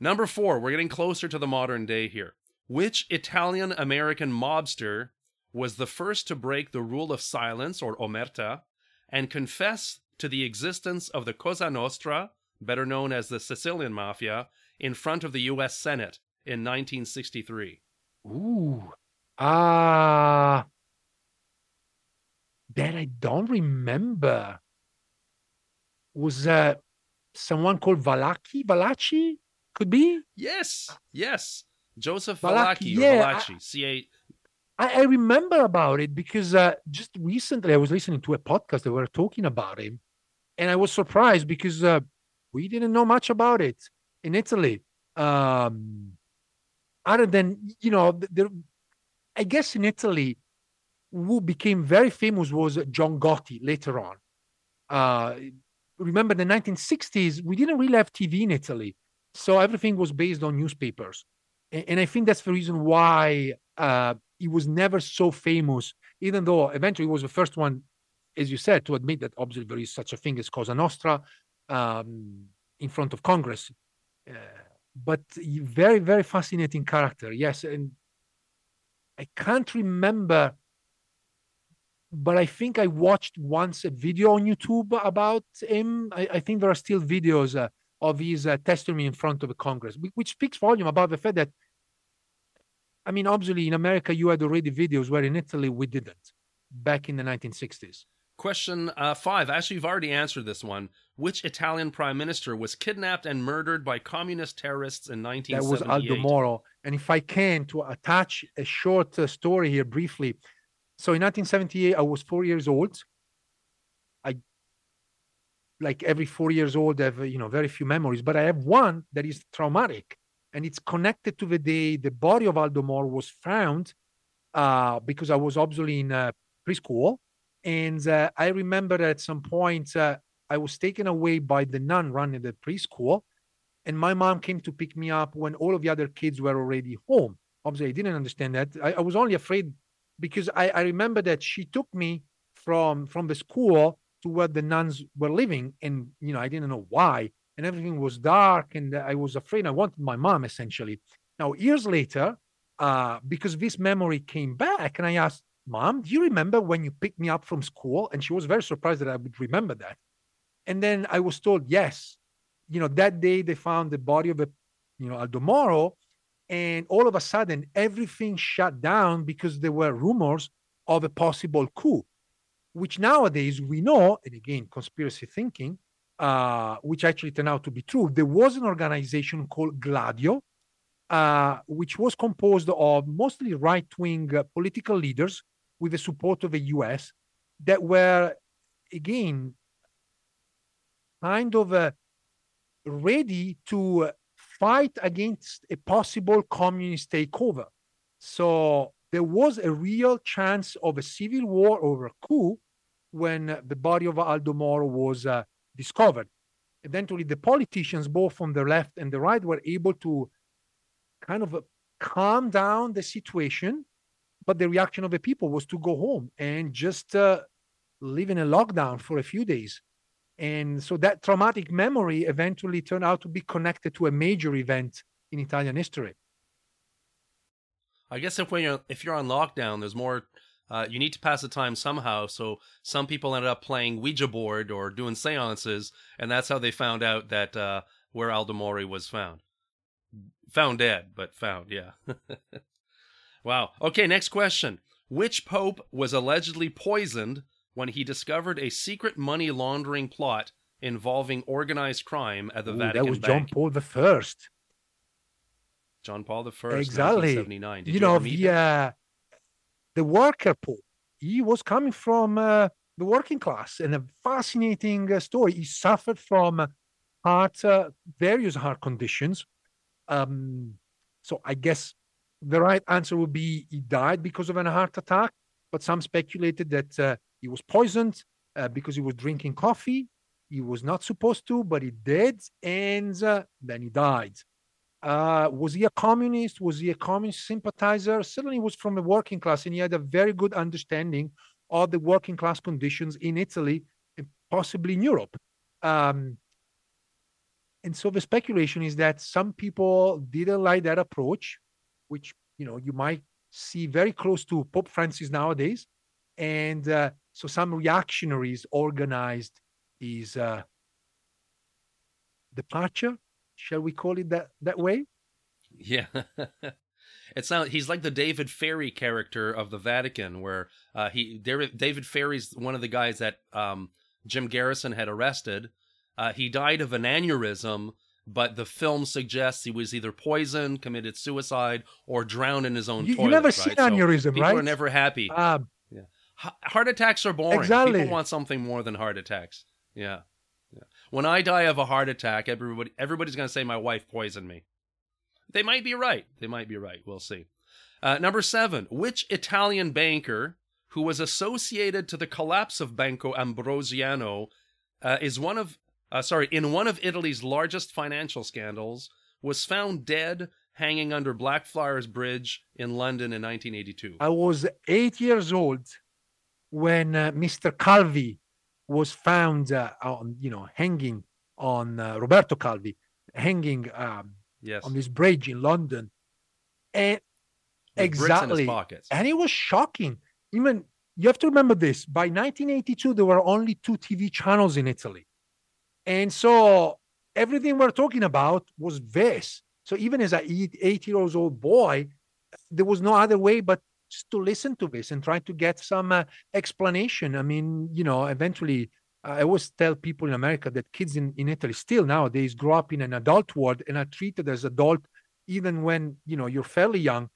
Number four, we're getting closer to the modern day here. Which Italian American mobster was the first to break the rule of silence or omerta and confess to the existence of the Cosa Nostra, better known as the Sicilian Mafia, in front of the U.S. Senate in 1963? Ooh. Ah. that I don't remember. Was uh, someone called Valaki? Valachi? Could be? Yes, yes. Joseph Valachi, Valachi, yeah, Valachi, C-A- I, I remember about it because uh, just recently I was listening to a podcast that were talking about him, and I was surprised because uh, we didn't know much about it in Italy. Um, other than you know, I guess in Italy, who became very famous was John Gotti later on. Uh, remember the 1960s, we didn't really have TV in Italy, so everything was based on newspapers, and, and I think that's the reason why uh, he was never so famous. Even though eventually he was the first one, as you said, to admit that obviously there is such a thing as Cosa Nostra um, in front of Congress. Uh, but very, very fascinating character. Yes, and I can't remember, but I think I watched once a video on YouTube about him. I, I think there are still videos uh, of his uh, testimony in front of the Congress, which speaks volume about the fact that, I mean, obviously in America you had already videos, where in Italy we didn't back in the 1960s. Question uh, five. Actually, you've already answered this one. Which Italian prime minister was kidnapped and murdered by communist terrorists in 1978? That was Aldo Moro. And if I can, to attach a short uh, story here briefly. So in 1978, I was four years old. I, like every four years old, I have you know very few memories, but I have one that is traumatic, and it's connected to the day the body of Aldo Moro was found, uh, because I was obviously in uh, preschool, and uh, I remember at some point uh, I was taken away by the nun running the preschool, and my mom came to pick me up when all of the other kids were already home. Obviously, I didn't understand that. I, I was only afraid because I, I remember that she took me from from the school to where the nuns were living, and you know I didn't know why, and everything was dark, and I was afraid. I wanted my mom essentially. Now years later, uh, because this memory came back, and I asked, "Mom, do you remember when you picked me up from school?" And she was very surprised that I would remember that. And then I was told, yes, you know, that day they found the body of a, you know, Aldo Moro, And all of a sudden, everything shut down because there were rumors of a possible coup, which nowadays we know, and again, conspiracy thinking, uh, which actually turned out to be true. There was an organization called Gladio, uh, which was composed of mostly right wing uh, political leaders with the support of the US that were, again, kind of uh, ready to fight against a possible communist takeover. So there was a real chance of a civil war or a coup when the body of Aldo Moro was uh, discovered. Eventually, the politicians, both from the left and the right, were able to kind of uh, calm down the situation. But the reaction of the people was to go home and just uh, live in a lockdown for a few days. And so that traumatic memory eventually turned out to be connected to a major event in Italian history. I guess if when you're if you're on lockdown, there's more. Uh, you need to pass the time somehow. So some people ended up playing Ouija board or doing seances, and that's how they found out that uh, where Aldo Moro was found. Found dead, but found, yeah. wow. Okay, next question. Which pope was allegedly poisoned when he discovered a secret money laundering plot involving organized crime at the Ooh, Vatican that was Bank? John Paul the First. John Paul the First, exactly. 1979. Did you you, know the uh, the worker pope. He was coming from uh, the working class, and a fascinating uh, story. He suffered from heart, uh, various heart conditions. Um, so I guess the right answer would be he died because of a heart attack. But some speculated that uh, he was poisoned uh, because he was drinking coffee. He was not supposed to, but he did, and uh, then he died. Uh, was he a communist? Was he a communist sympathizer? Certainly, he was from the working class, and he had a very good understanding of the working class conditions in Italy and possibly in Europe. Um, and so the speculation is that some people didn't like that approach, which you know you might see very close to Pope Francis nowadays, and uh, so some reactionaries organized his uh, departure. Shall we call it that that way? Yeah. It's not. He's like the David Ferrie character of the Vatican, where uh, he David Ferrie's one of the guys that um, Jim Garrison had arrested. Uh, he died of an aneurysm, but the film suggests he was either poisoned, committed suicide, or drowned in his own You, toilet. you never right? seen So aneurysm, people right? are never happy. Um, yeah. Heart attacks are boring. Exactly. People want something more than heart attacks. Yeah. yeah. When I die of a heart attack, everybody everybody's going to say my wife poisoned me. They might be right. They might be right. We'll see. Uh, number seven. Which Italian banker who was associated to the collapse of Banco Ambrosiano uh, is one of uh, sorry in one of Italy's largest financial scandals was found dead hanging under Blackfriars Bridge in London in 1982. I was eight years old when uh, Mr. Calvi was found uh, on, you know, hanging on uh, Roberto Calvi, hanging um, Yes. on this bridge in London, and With bricks in his exactly, and it was shocking. Even you have to remember this: by 1982, there were only two TV channels in Italy, and so everything we're talking about was this. So even as a eight, years old boy, there was no other way but to listen to this and try to get some uh, explanation. I mean, you know, eventually, I always tell people in America that kids in, in Italy still nowadays grow up in an adult world and are treated as adult even when you know you're fairly young.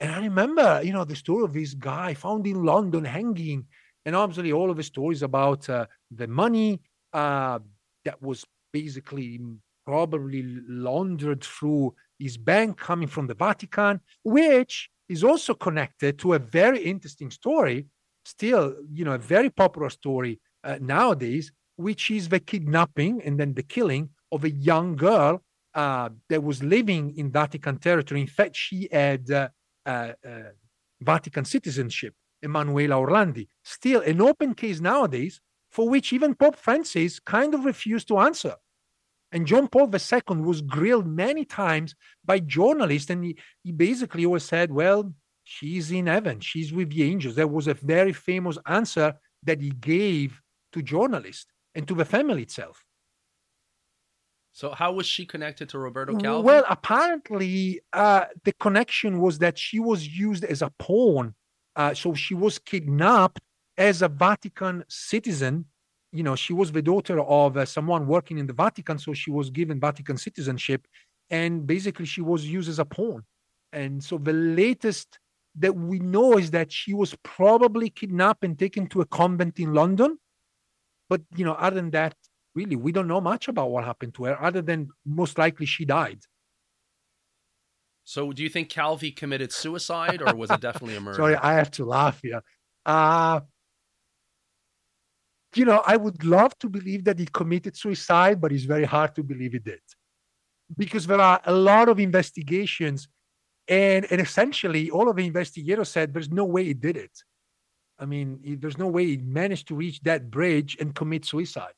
And I remember, you know, the story of this guy found in London hanging, and obviously all of the stories about uh, the money uh, that was basically probably laundered through his bank coming from the Vatican, which is also connected to a very interesting story, still, you know, a very popular story uh, nowadays, which is the kidnapping and then the killing of a young girl uh, that was living in Vatican territory. In fact, she had uh, uh, uh, Vatican citizenship, Emanuela Orlandi. Still an open case nowadays for which even Pope Francis kind of refused to answer. And John Paul II was grilled many times by journalists, and he, he basically always said, Well, she's in heaven, she's with the angels. That was a very famous answer that he gave to journalists and to the family itself. So how was she connected to Roberto Calvi? Well, apparently, uh, the connection was that she was used as a pawn. Uh, so she was kidnapped as a Vatican citizen. You know, she was the daughter of uh, someone working in the Vatican, so she was given Vatican citizenship, and basically she was used as a pawn. And so the latest that we know is that she was probably kidnapped and taken to a convent in London. But you know, other than that, really, we don't know much about what happened to her, other than most likely she died. So, do you think Calvi committed suicide, or was it definitely a murder? Sorry, I have to laugh here. Uh, you know, I would love to believe that he committed suicide, but it's very hard to believe he did. Because there are a lot of investigations, and, and essentially all of the investigators said there's no way he did it. I mean, he, there's no way he managed to reach that bridge and commit suicide.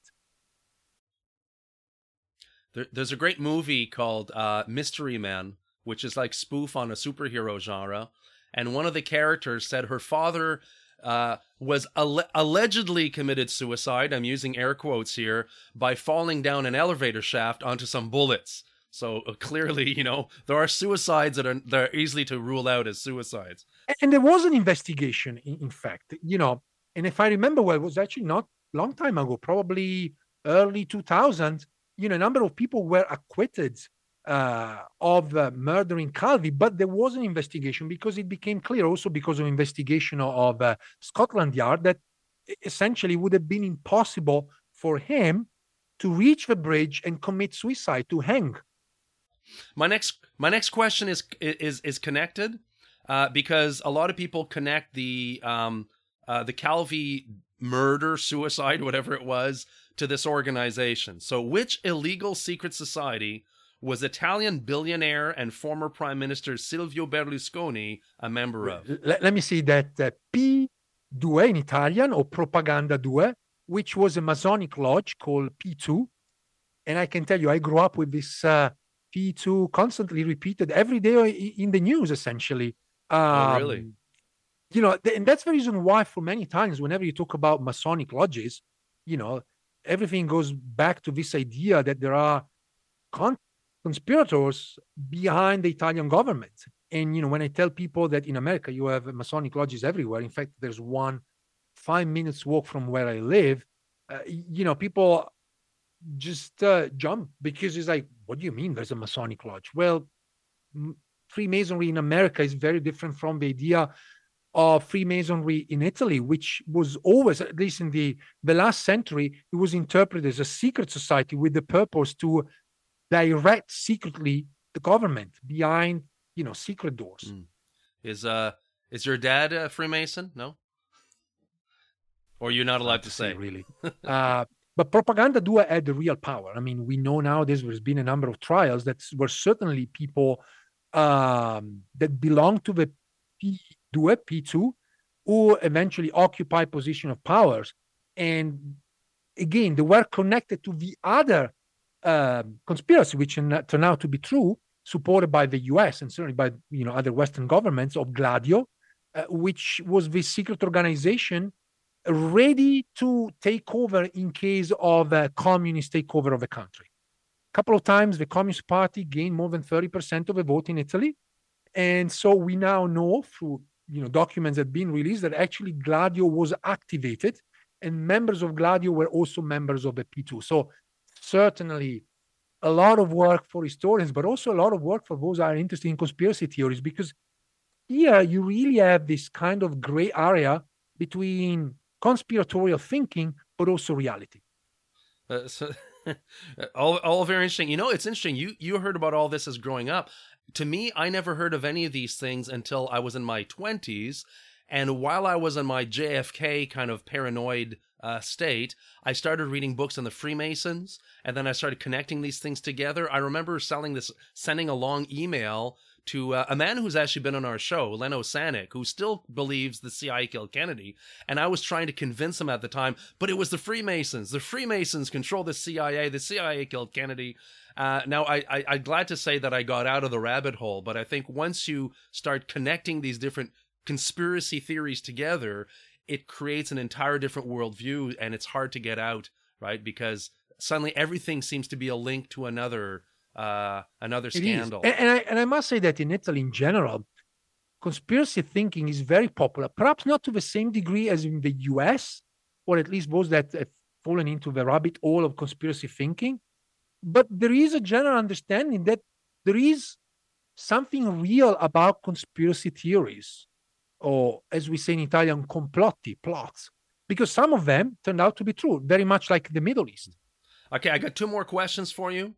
There, there's a great movie called uh, Mystery Men, which is like spoof on a superhero genre. And one of the characters said her father uh, was alle- allegedly committed suicide. I'm using air quotes here by falling down an elevator shaft onto some bullets. So uh, clearly, you know, there are suicides that are that are easily to rule out as suicides. And there was an investigation, in, in fact, you know, and if I remember well, it was actually not long time ago, probably early 2000. You know, a number of people were acquitted uh, of uh, murdering Calvi, but there was an investigation because it became clear also because of investigation of uh, Scotland Yard that essentially would have been impossible for him to reach the bridge and commit suicide to hang. My next my next question is is is connected uh, because a lot of people connect the um, uh, the Calvi murder, suicide, whatever it was, to this organization. So, which illegal secret society was Italian billionaire and former Prime Minister Silvio Berlusconi a member of? Let, let me see that uh, P2 in Italian or Propaganda 2, which was a Masonic lodge called P2. And I can tell you, I grew up with this uh, P2 constantly repeated every day in the news, essentially. Um, oh, really? Um, you know, and that's the reason why, for many times, whenever you talk about Masonic lodges, you know, everything goes back to this idea that there are con- conspirators behind the Italian government. And you know, when I tell people that in America you have Masonic lodges everywhere, in fact, there's one five minutes walk from where I live. Uh, you know, people just uh, jump because it's like, what do you mean there's a Masonic lodge? Well, Freemasonry in America is very different from the idea of Freemasonry in Italy, which was always, at least in the, the last century, it was interpreted as a secret society with the purpose to direct secretly the government behind, you know, secret doors. Mm. Is uh is your dad a Freemason? No. Or you're not allowed to say, really. uh, but Propaganda Due had the real power. I mean, we know now there's been a number of trials that were certainly people um, that belong to the P2, P2 who eventually occupy position of powers. And again, they were connected to the other uh, conspiracy, which turned out to be true, supported by the U.S. and certainly by you know other Western governments of Gladio, uh, which was this secret organization ready to take over in case of a communist takeover of the country A couple of times the Communist Party gained more than 30% of the vote in Italy. And so we now know through you know documents that have been released that actually Gladio was activated and members of Gladio were also members of the P2. So certainly a lot of work for historians, but also a lot of work for those who are interested in conspiracy theories, because here you really have this kind of gray area between conspiratorial thinking, but also reality. Uh, so all, all very interesting. You know, it's interesting. You you heard about all this as growing up. To me, I never heard of any of these things until I was in my twenties, and while I was in my JFK kind of paranoid uh, state, I started reading books on the Freemasons, and then I started connecting these things together. I remember selling this, sending a long email to uh, a man who's actually been on our show, Leno Sanik, who still believes the CIA killed Kennedy. And I was trying to convince him at the time, but it was the Freemasons. The Freemasons control the CIA. The CIA killed Kennedy. Uh, now, I, I, I'm glad to say that I got out of the rabbit hole, but I think once you start connecting these different conspiracy theories together, it creates an entire different worldview and it's hard to get out, right? Because suddenly everything seems to be a link to another uh, another scandal. And, and I, and I must say that in Italy in general, conspiracy thinking is very popular, perhaps not to the same degree as in the US, or at least those that have fallen into the rabbit hole of conspiracy thinking. But there is a general understanding that there is something real about conspiracy theories, or as we say in Italian, complotti, plots, because some of them turned out to be true, very much like the Middle East. Okay, I got two more questions for you.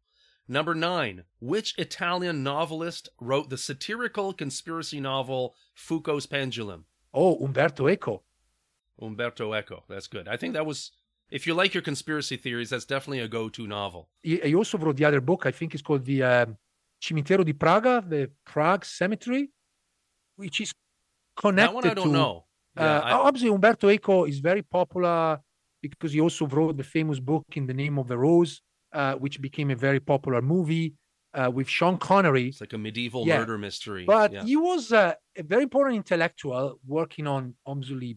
Number nine, which Italian novelist wrote the satirical conspiracy novel Foucault's Pendulum? Oh, Umberto Eco. Umberto Eco. That's good. I think that was, if you like your conspiracy theories, that's definitely a go to novel. he, also wrote the other book. I think it's called the um, Cimitero di Praga, the Prague Cemetery, which is connected that one I don't to. know. Uh, I- obviously, Umberto Eco is very popular because he also wrote the famous book "In the Name of the Rose," uh, which became a very popular movie uh, with Sean Connery. it's like a medieval Yeah, murder mystery. But yeah. he was uh, a very important intellectual working on obviously,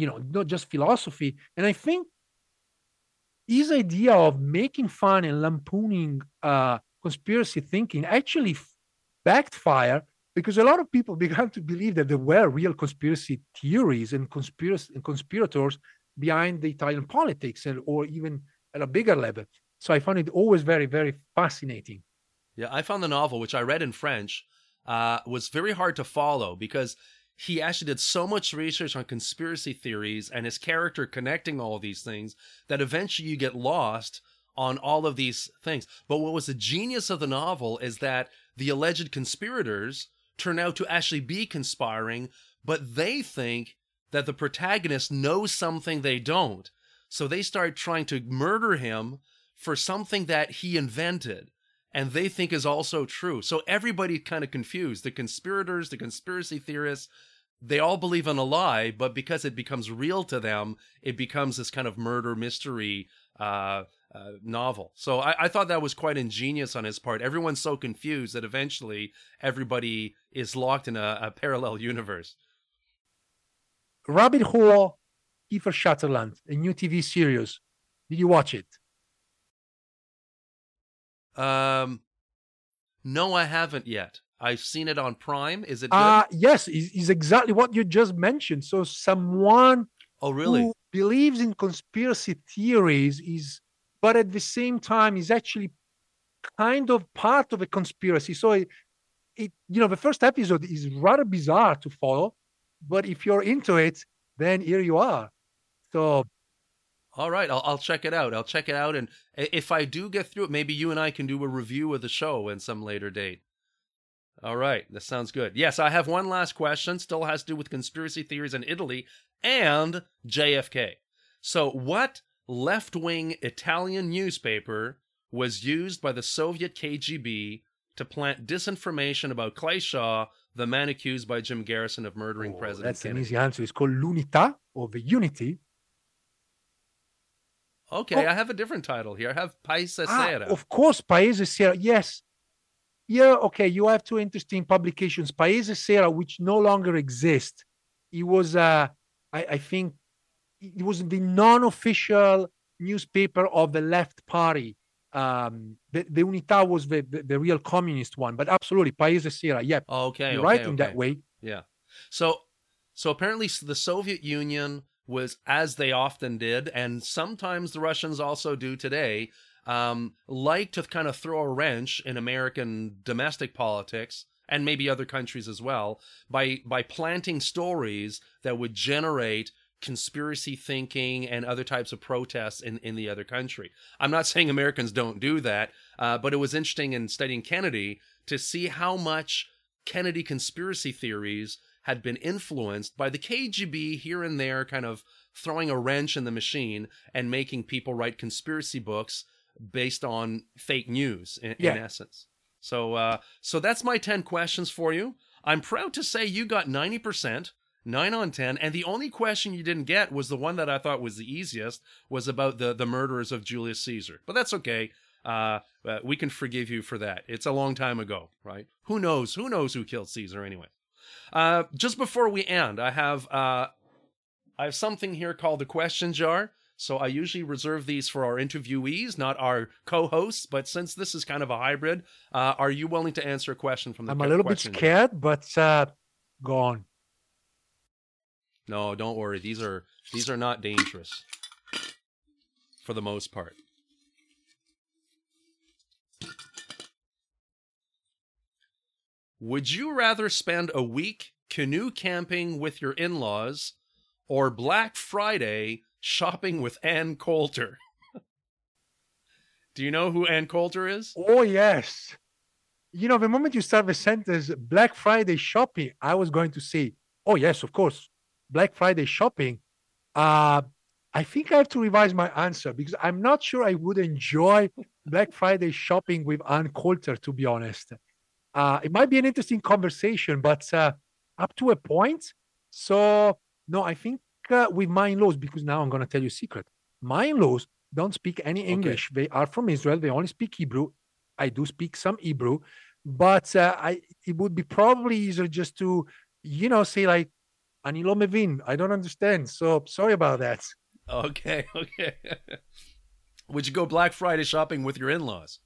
you know, not just philosophy. And I think his idea of making fun and lampooning uh, conspiracy thinking actually f- backfire because a lot of people began to believe that there were real conspiracy theories and and conspirators behind the Italian politics and or even at a bigger level. So I found it always very, very fascinating. Yeah, I found the novel, which I read in French, uh, was very hard to follow because he actually did so much research on conspiracy theories and his character connecting all these things that eventually you get lost on all of these things. But what was the genius of the novel is that the alleged conspirators turn out to actually be conspiring, but they think that the protagonist knows something they don't. So they start trying to murder him for something that he invented and they think is also true. So everybody kind of confused. The conspirators, the conspiracy theorists, they all believe in a lie, but because it becomes real to them, it becomes this kind of murder mystery uh, uh, novel. So I, I thought that was quite ingenious on his part. Everyone's so confused that eventually everybody is locked in a, a parallel universe. Rabbit Hole, Kiefer Sutherland, a new TV series. Did you watch it? Um, no, I haven't yet. I've seen it on Prime. Is it good? Uh yes, is is exactly what you just mentioned. So someone oh, really? who believes in conspiracy theories is, but at the same time is actually kind of part of a conspiracy. So it, it you know, the first episode is rather bizarre to follow, but if you're into it, then here you are. So All right, I'll, I'll check it out. I'll check it out, and if I do get through it, maybe you and I can do a review of the show in some later date. All right, that sounds good. Yes, I have one last question. Still has to do with conspiracy theories in Italy and JFK. So, what left-wing Italian newspaper was used by the Soviet KGB to plant disinformation about Clay Shaw, the man accused by Jim Garrison of murdering oh, President that's an easy answer. It's called L'Unità or the Unity. Okay, Oh. I have a different title here. I have Paese Ah, Sera. of course, Paese Sera. Yes. Yeah, okay. You have two interesting publications. Paese Sera, which no longer exist. It was, uh, I, I think, it was the non-official newspaper of the left party. Um, the, the Unità was the, the, the real communist one, but absolutely, Paese Sera. Yeah, Okay, you're okay, right in that way. Yeah. So so apparently the Soviet Union was as they often did and sometimes the Russians also do today um like to kind of throw a wrench in American domestic politics and maybe other countries as well by by planting stories that would generate conspiracy thinking and other types of protests in, in the other country. I'm not saying Americans don't do that, uh, but it was interesting in studying Kennedy to see how much Kennedy conspiracy theories had been influenced by the KGB here and there, kind of throwing a wrench in the machine and making people write conspiracy books based on fake news, in, Yeah. in essence. So, uh, so that's my ten questions for you. I'm proud to say you got ninety percent, nine on ten, and the only question you didn't get was the one that I thought was the easiest, was about the the murderers of Julius Caesar. But that's okay. Uh, uh, we can forgive you for that. It's a long time ago, right? Who knows? Who knows who killed Caesar anyway? Uh, just before we end, I have uh, I have something here called the question jar. So I usually reserve these for our interviewees, not our co-hosts. But since this is kind of a hybrid, uh, are you willing to answer a question from the? I'm a little bit scared, but uh, go on. No, don't worry. These are these are not dangerous for the most part. Would you rather spend a week canoe camping with your in-laws or Black Friday shopping with Ann Coulter? Do you know who Ann Coulter is? Oh yes. You know, the moment you start the sentence Black Friday shopping, I was going to say, oh yes, of course, Black Friday shopping. Uh, I think I have to revise my answer because I'm not sure I would enjoy Black Friday shopping with Ann Coulter, to be honest. Uh, it might be an interesting conversation, but uh, up to a point. So, no, I think uh, with my in laws, because now I'm going to tell you a secret. My in laws don't speak any English. Okay. They are from Israel. They only speak Hebrew. I do speak some Hebrew, but uh, I it would be probably easier just to, you know, say like, "Ani lo mevin." I don't understand. So sorry about that. Okay, okay. would you go Black Friday shopping with your in-laws?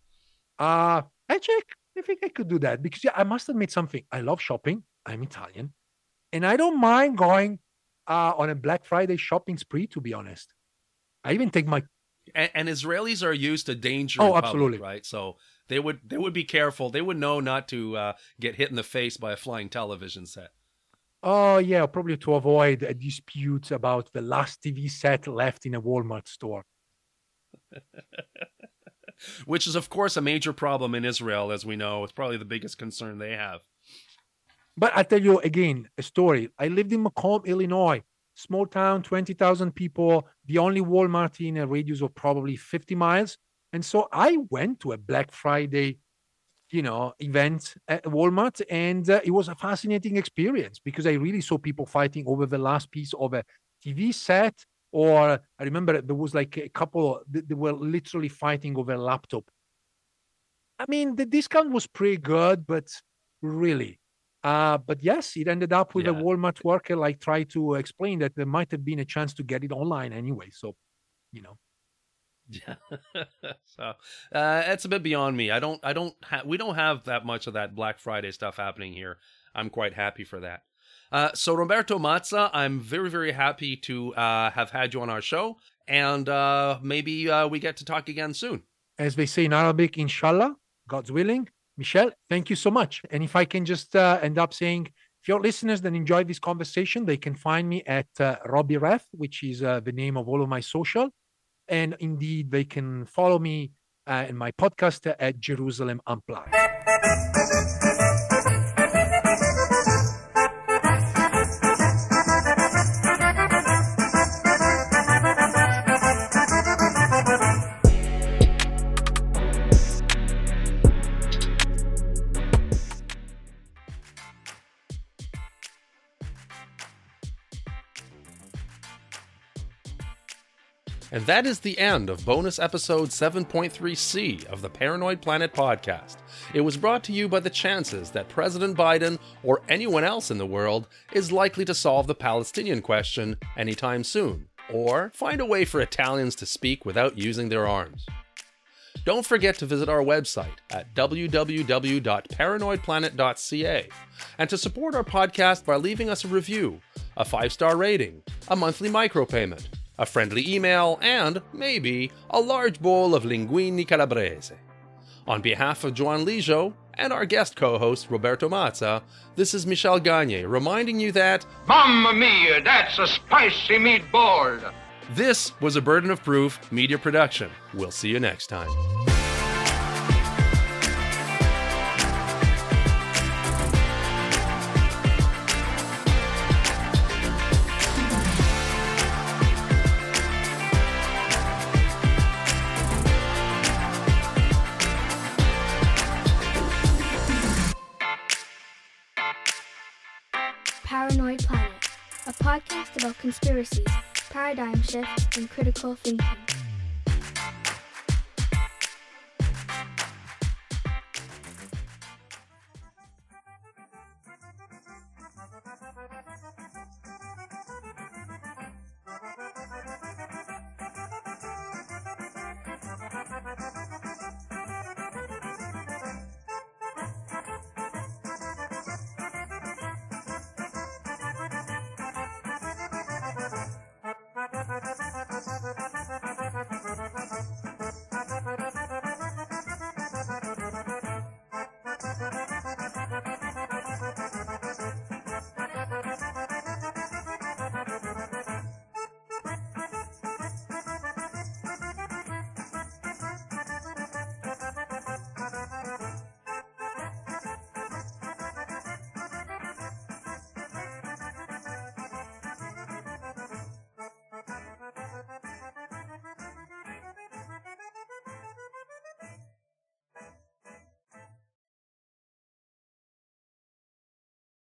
Uh, I check. I think I could do that because yeah, I must admit something. I love shopping. I'm Italian, and I don't mind going uh, on a Black Friday shopping spree. To be honest, I even take my and, and Israelis are used to danger. Oh, absolutely, public, right? So they would they would be careful. They would know not to uh, get hit in the face by a flying television set. Oh yeah, probably to avoid a dispute about the last TV set left in a Walmart store. which is, of course, a major problem in Israel, as we know. It's probably the biggest concern they have. But I tell you again a story. I lived in Macomb, Illinois, small town, 20,000 people, the only Walmart in a radius of probably 50 miles. And so I went to a Black Friday, you know, event at Walmart, and uh, it was a fascinating experience because I really saw people fighting over the last piece of a TV set or I remember there was like a couple, they were literally fighting over a laptop. I mean, the discount was pretty good, but really. Uh, but yes, it ended up with yeah. a Walmart worker like try to explain that there might have been a chance to get it online anyway. So, you know. Yeah. so uh, it's a bit beyond me. I don't. I don't. Ha- we don't have that much of that Black Friday stuff happening here. I'm quite happy for that. Uh, so, Roberto Mazza, I'm very, very happy to uh, have had you on our show, and uh, maybe uh, we get to talk again soon. As they say in Arabic, inshallah, God's willing. Michel, thank you so much. And if I can just uh, end up saying, if your listeners that enjoy this conversation, they can find me at uh, Robbie Reth, which is the name of all of my social. And indeed, they can follow me uh, in my podcast at Jerusalem Unplugged. And that is the end of bonus episode 7.3c of the Paranoid Planet podcast. It was brought to you by the chances that President Biden or anyone else in the world is likely to solve the Palestinian question anytime soon, or find a way for Italians to speak without using their arms. Don't forget to visit our website at www.paranoidplanet.ca and to support our podcast by leaving us a review, a five star rating, a monthly micropayment a friendly email, and, maybe, a large bowl of linguine calabrese. On behalf of Joan Lijo and our guest co host Roberto Mazza, this is Michel Gagne reminding you that Mamma mia, that's a spicy meatball! This was a Burden of Proof media production. We'll see you next time. Conspiracies, paradigm shift, and critical thinking.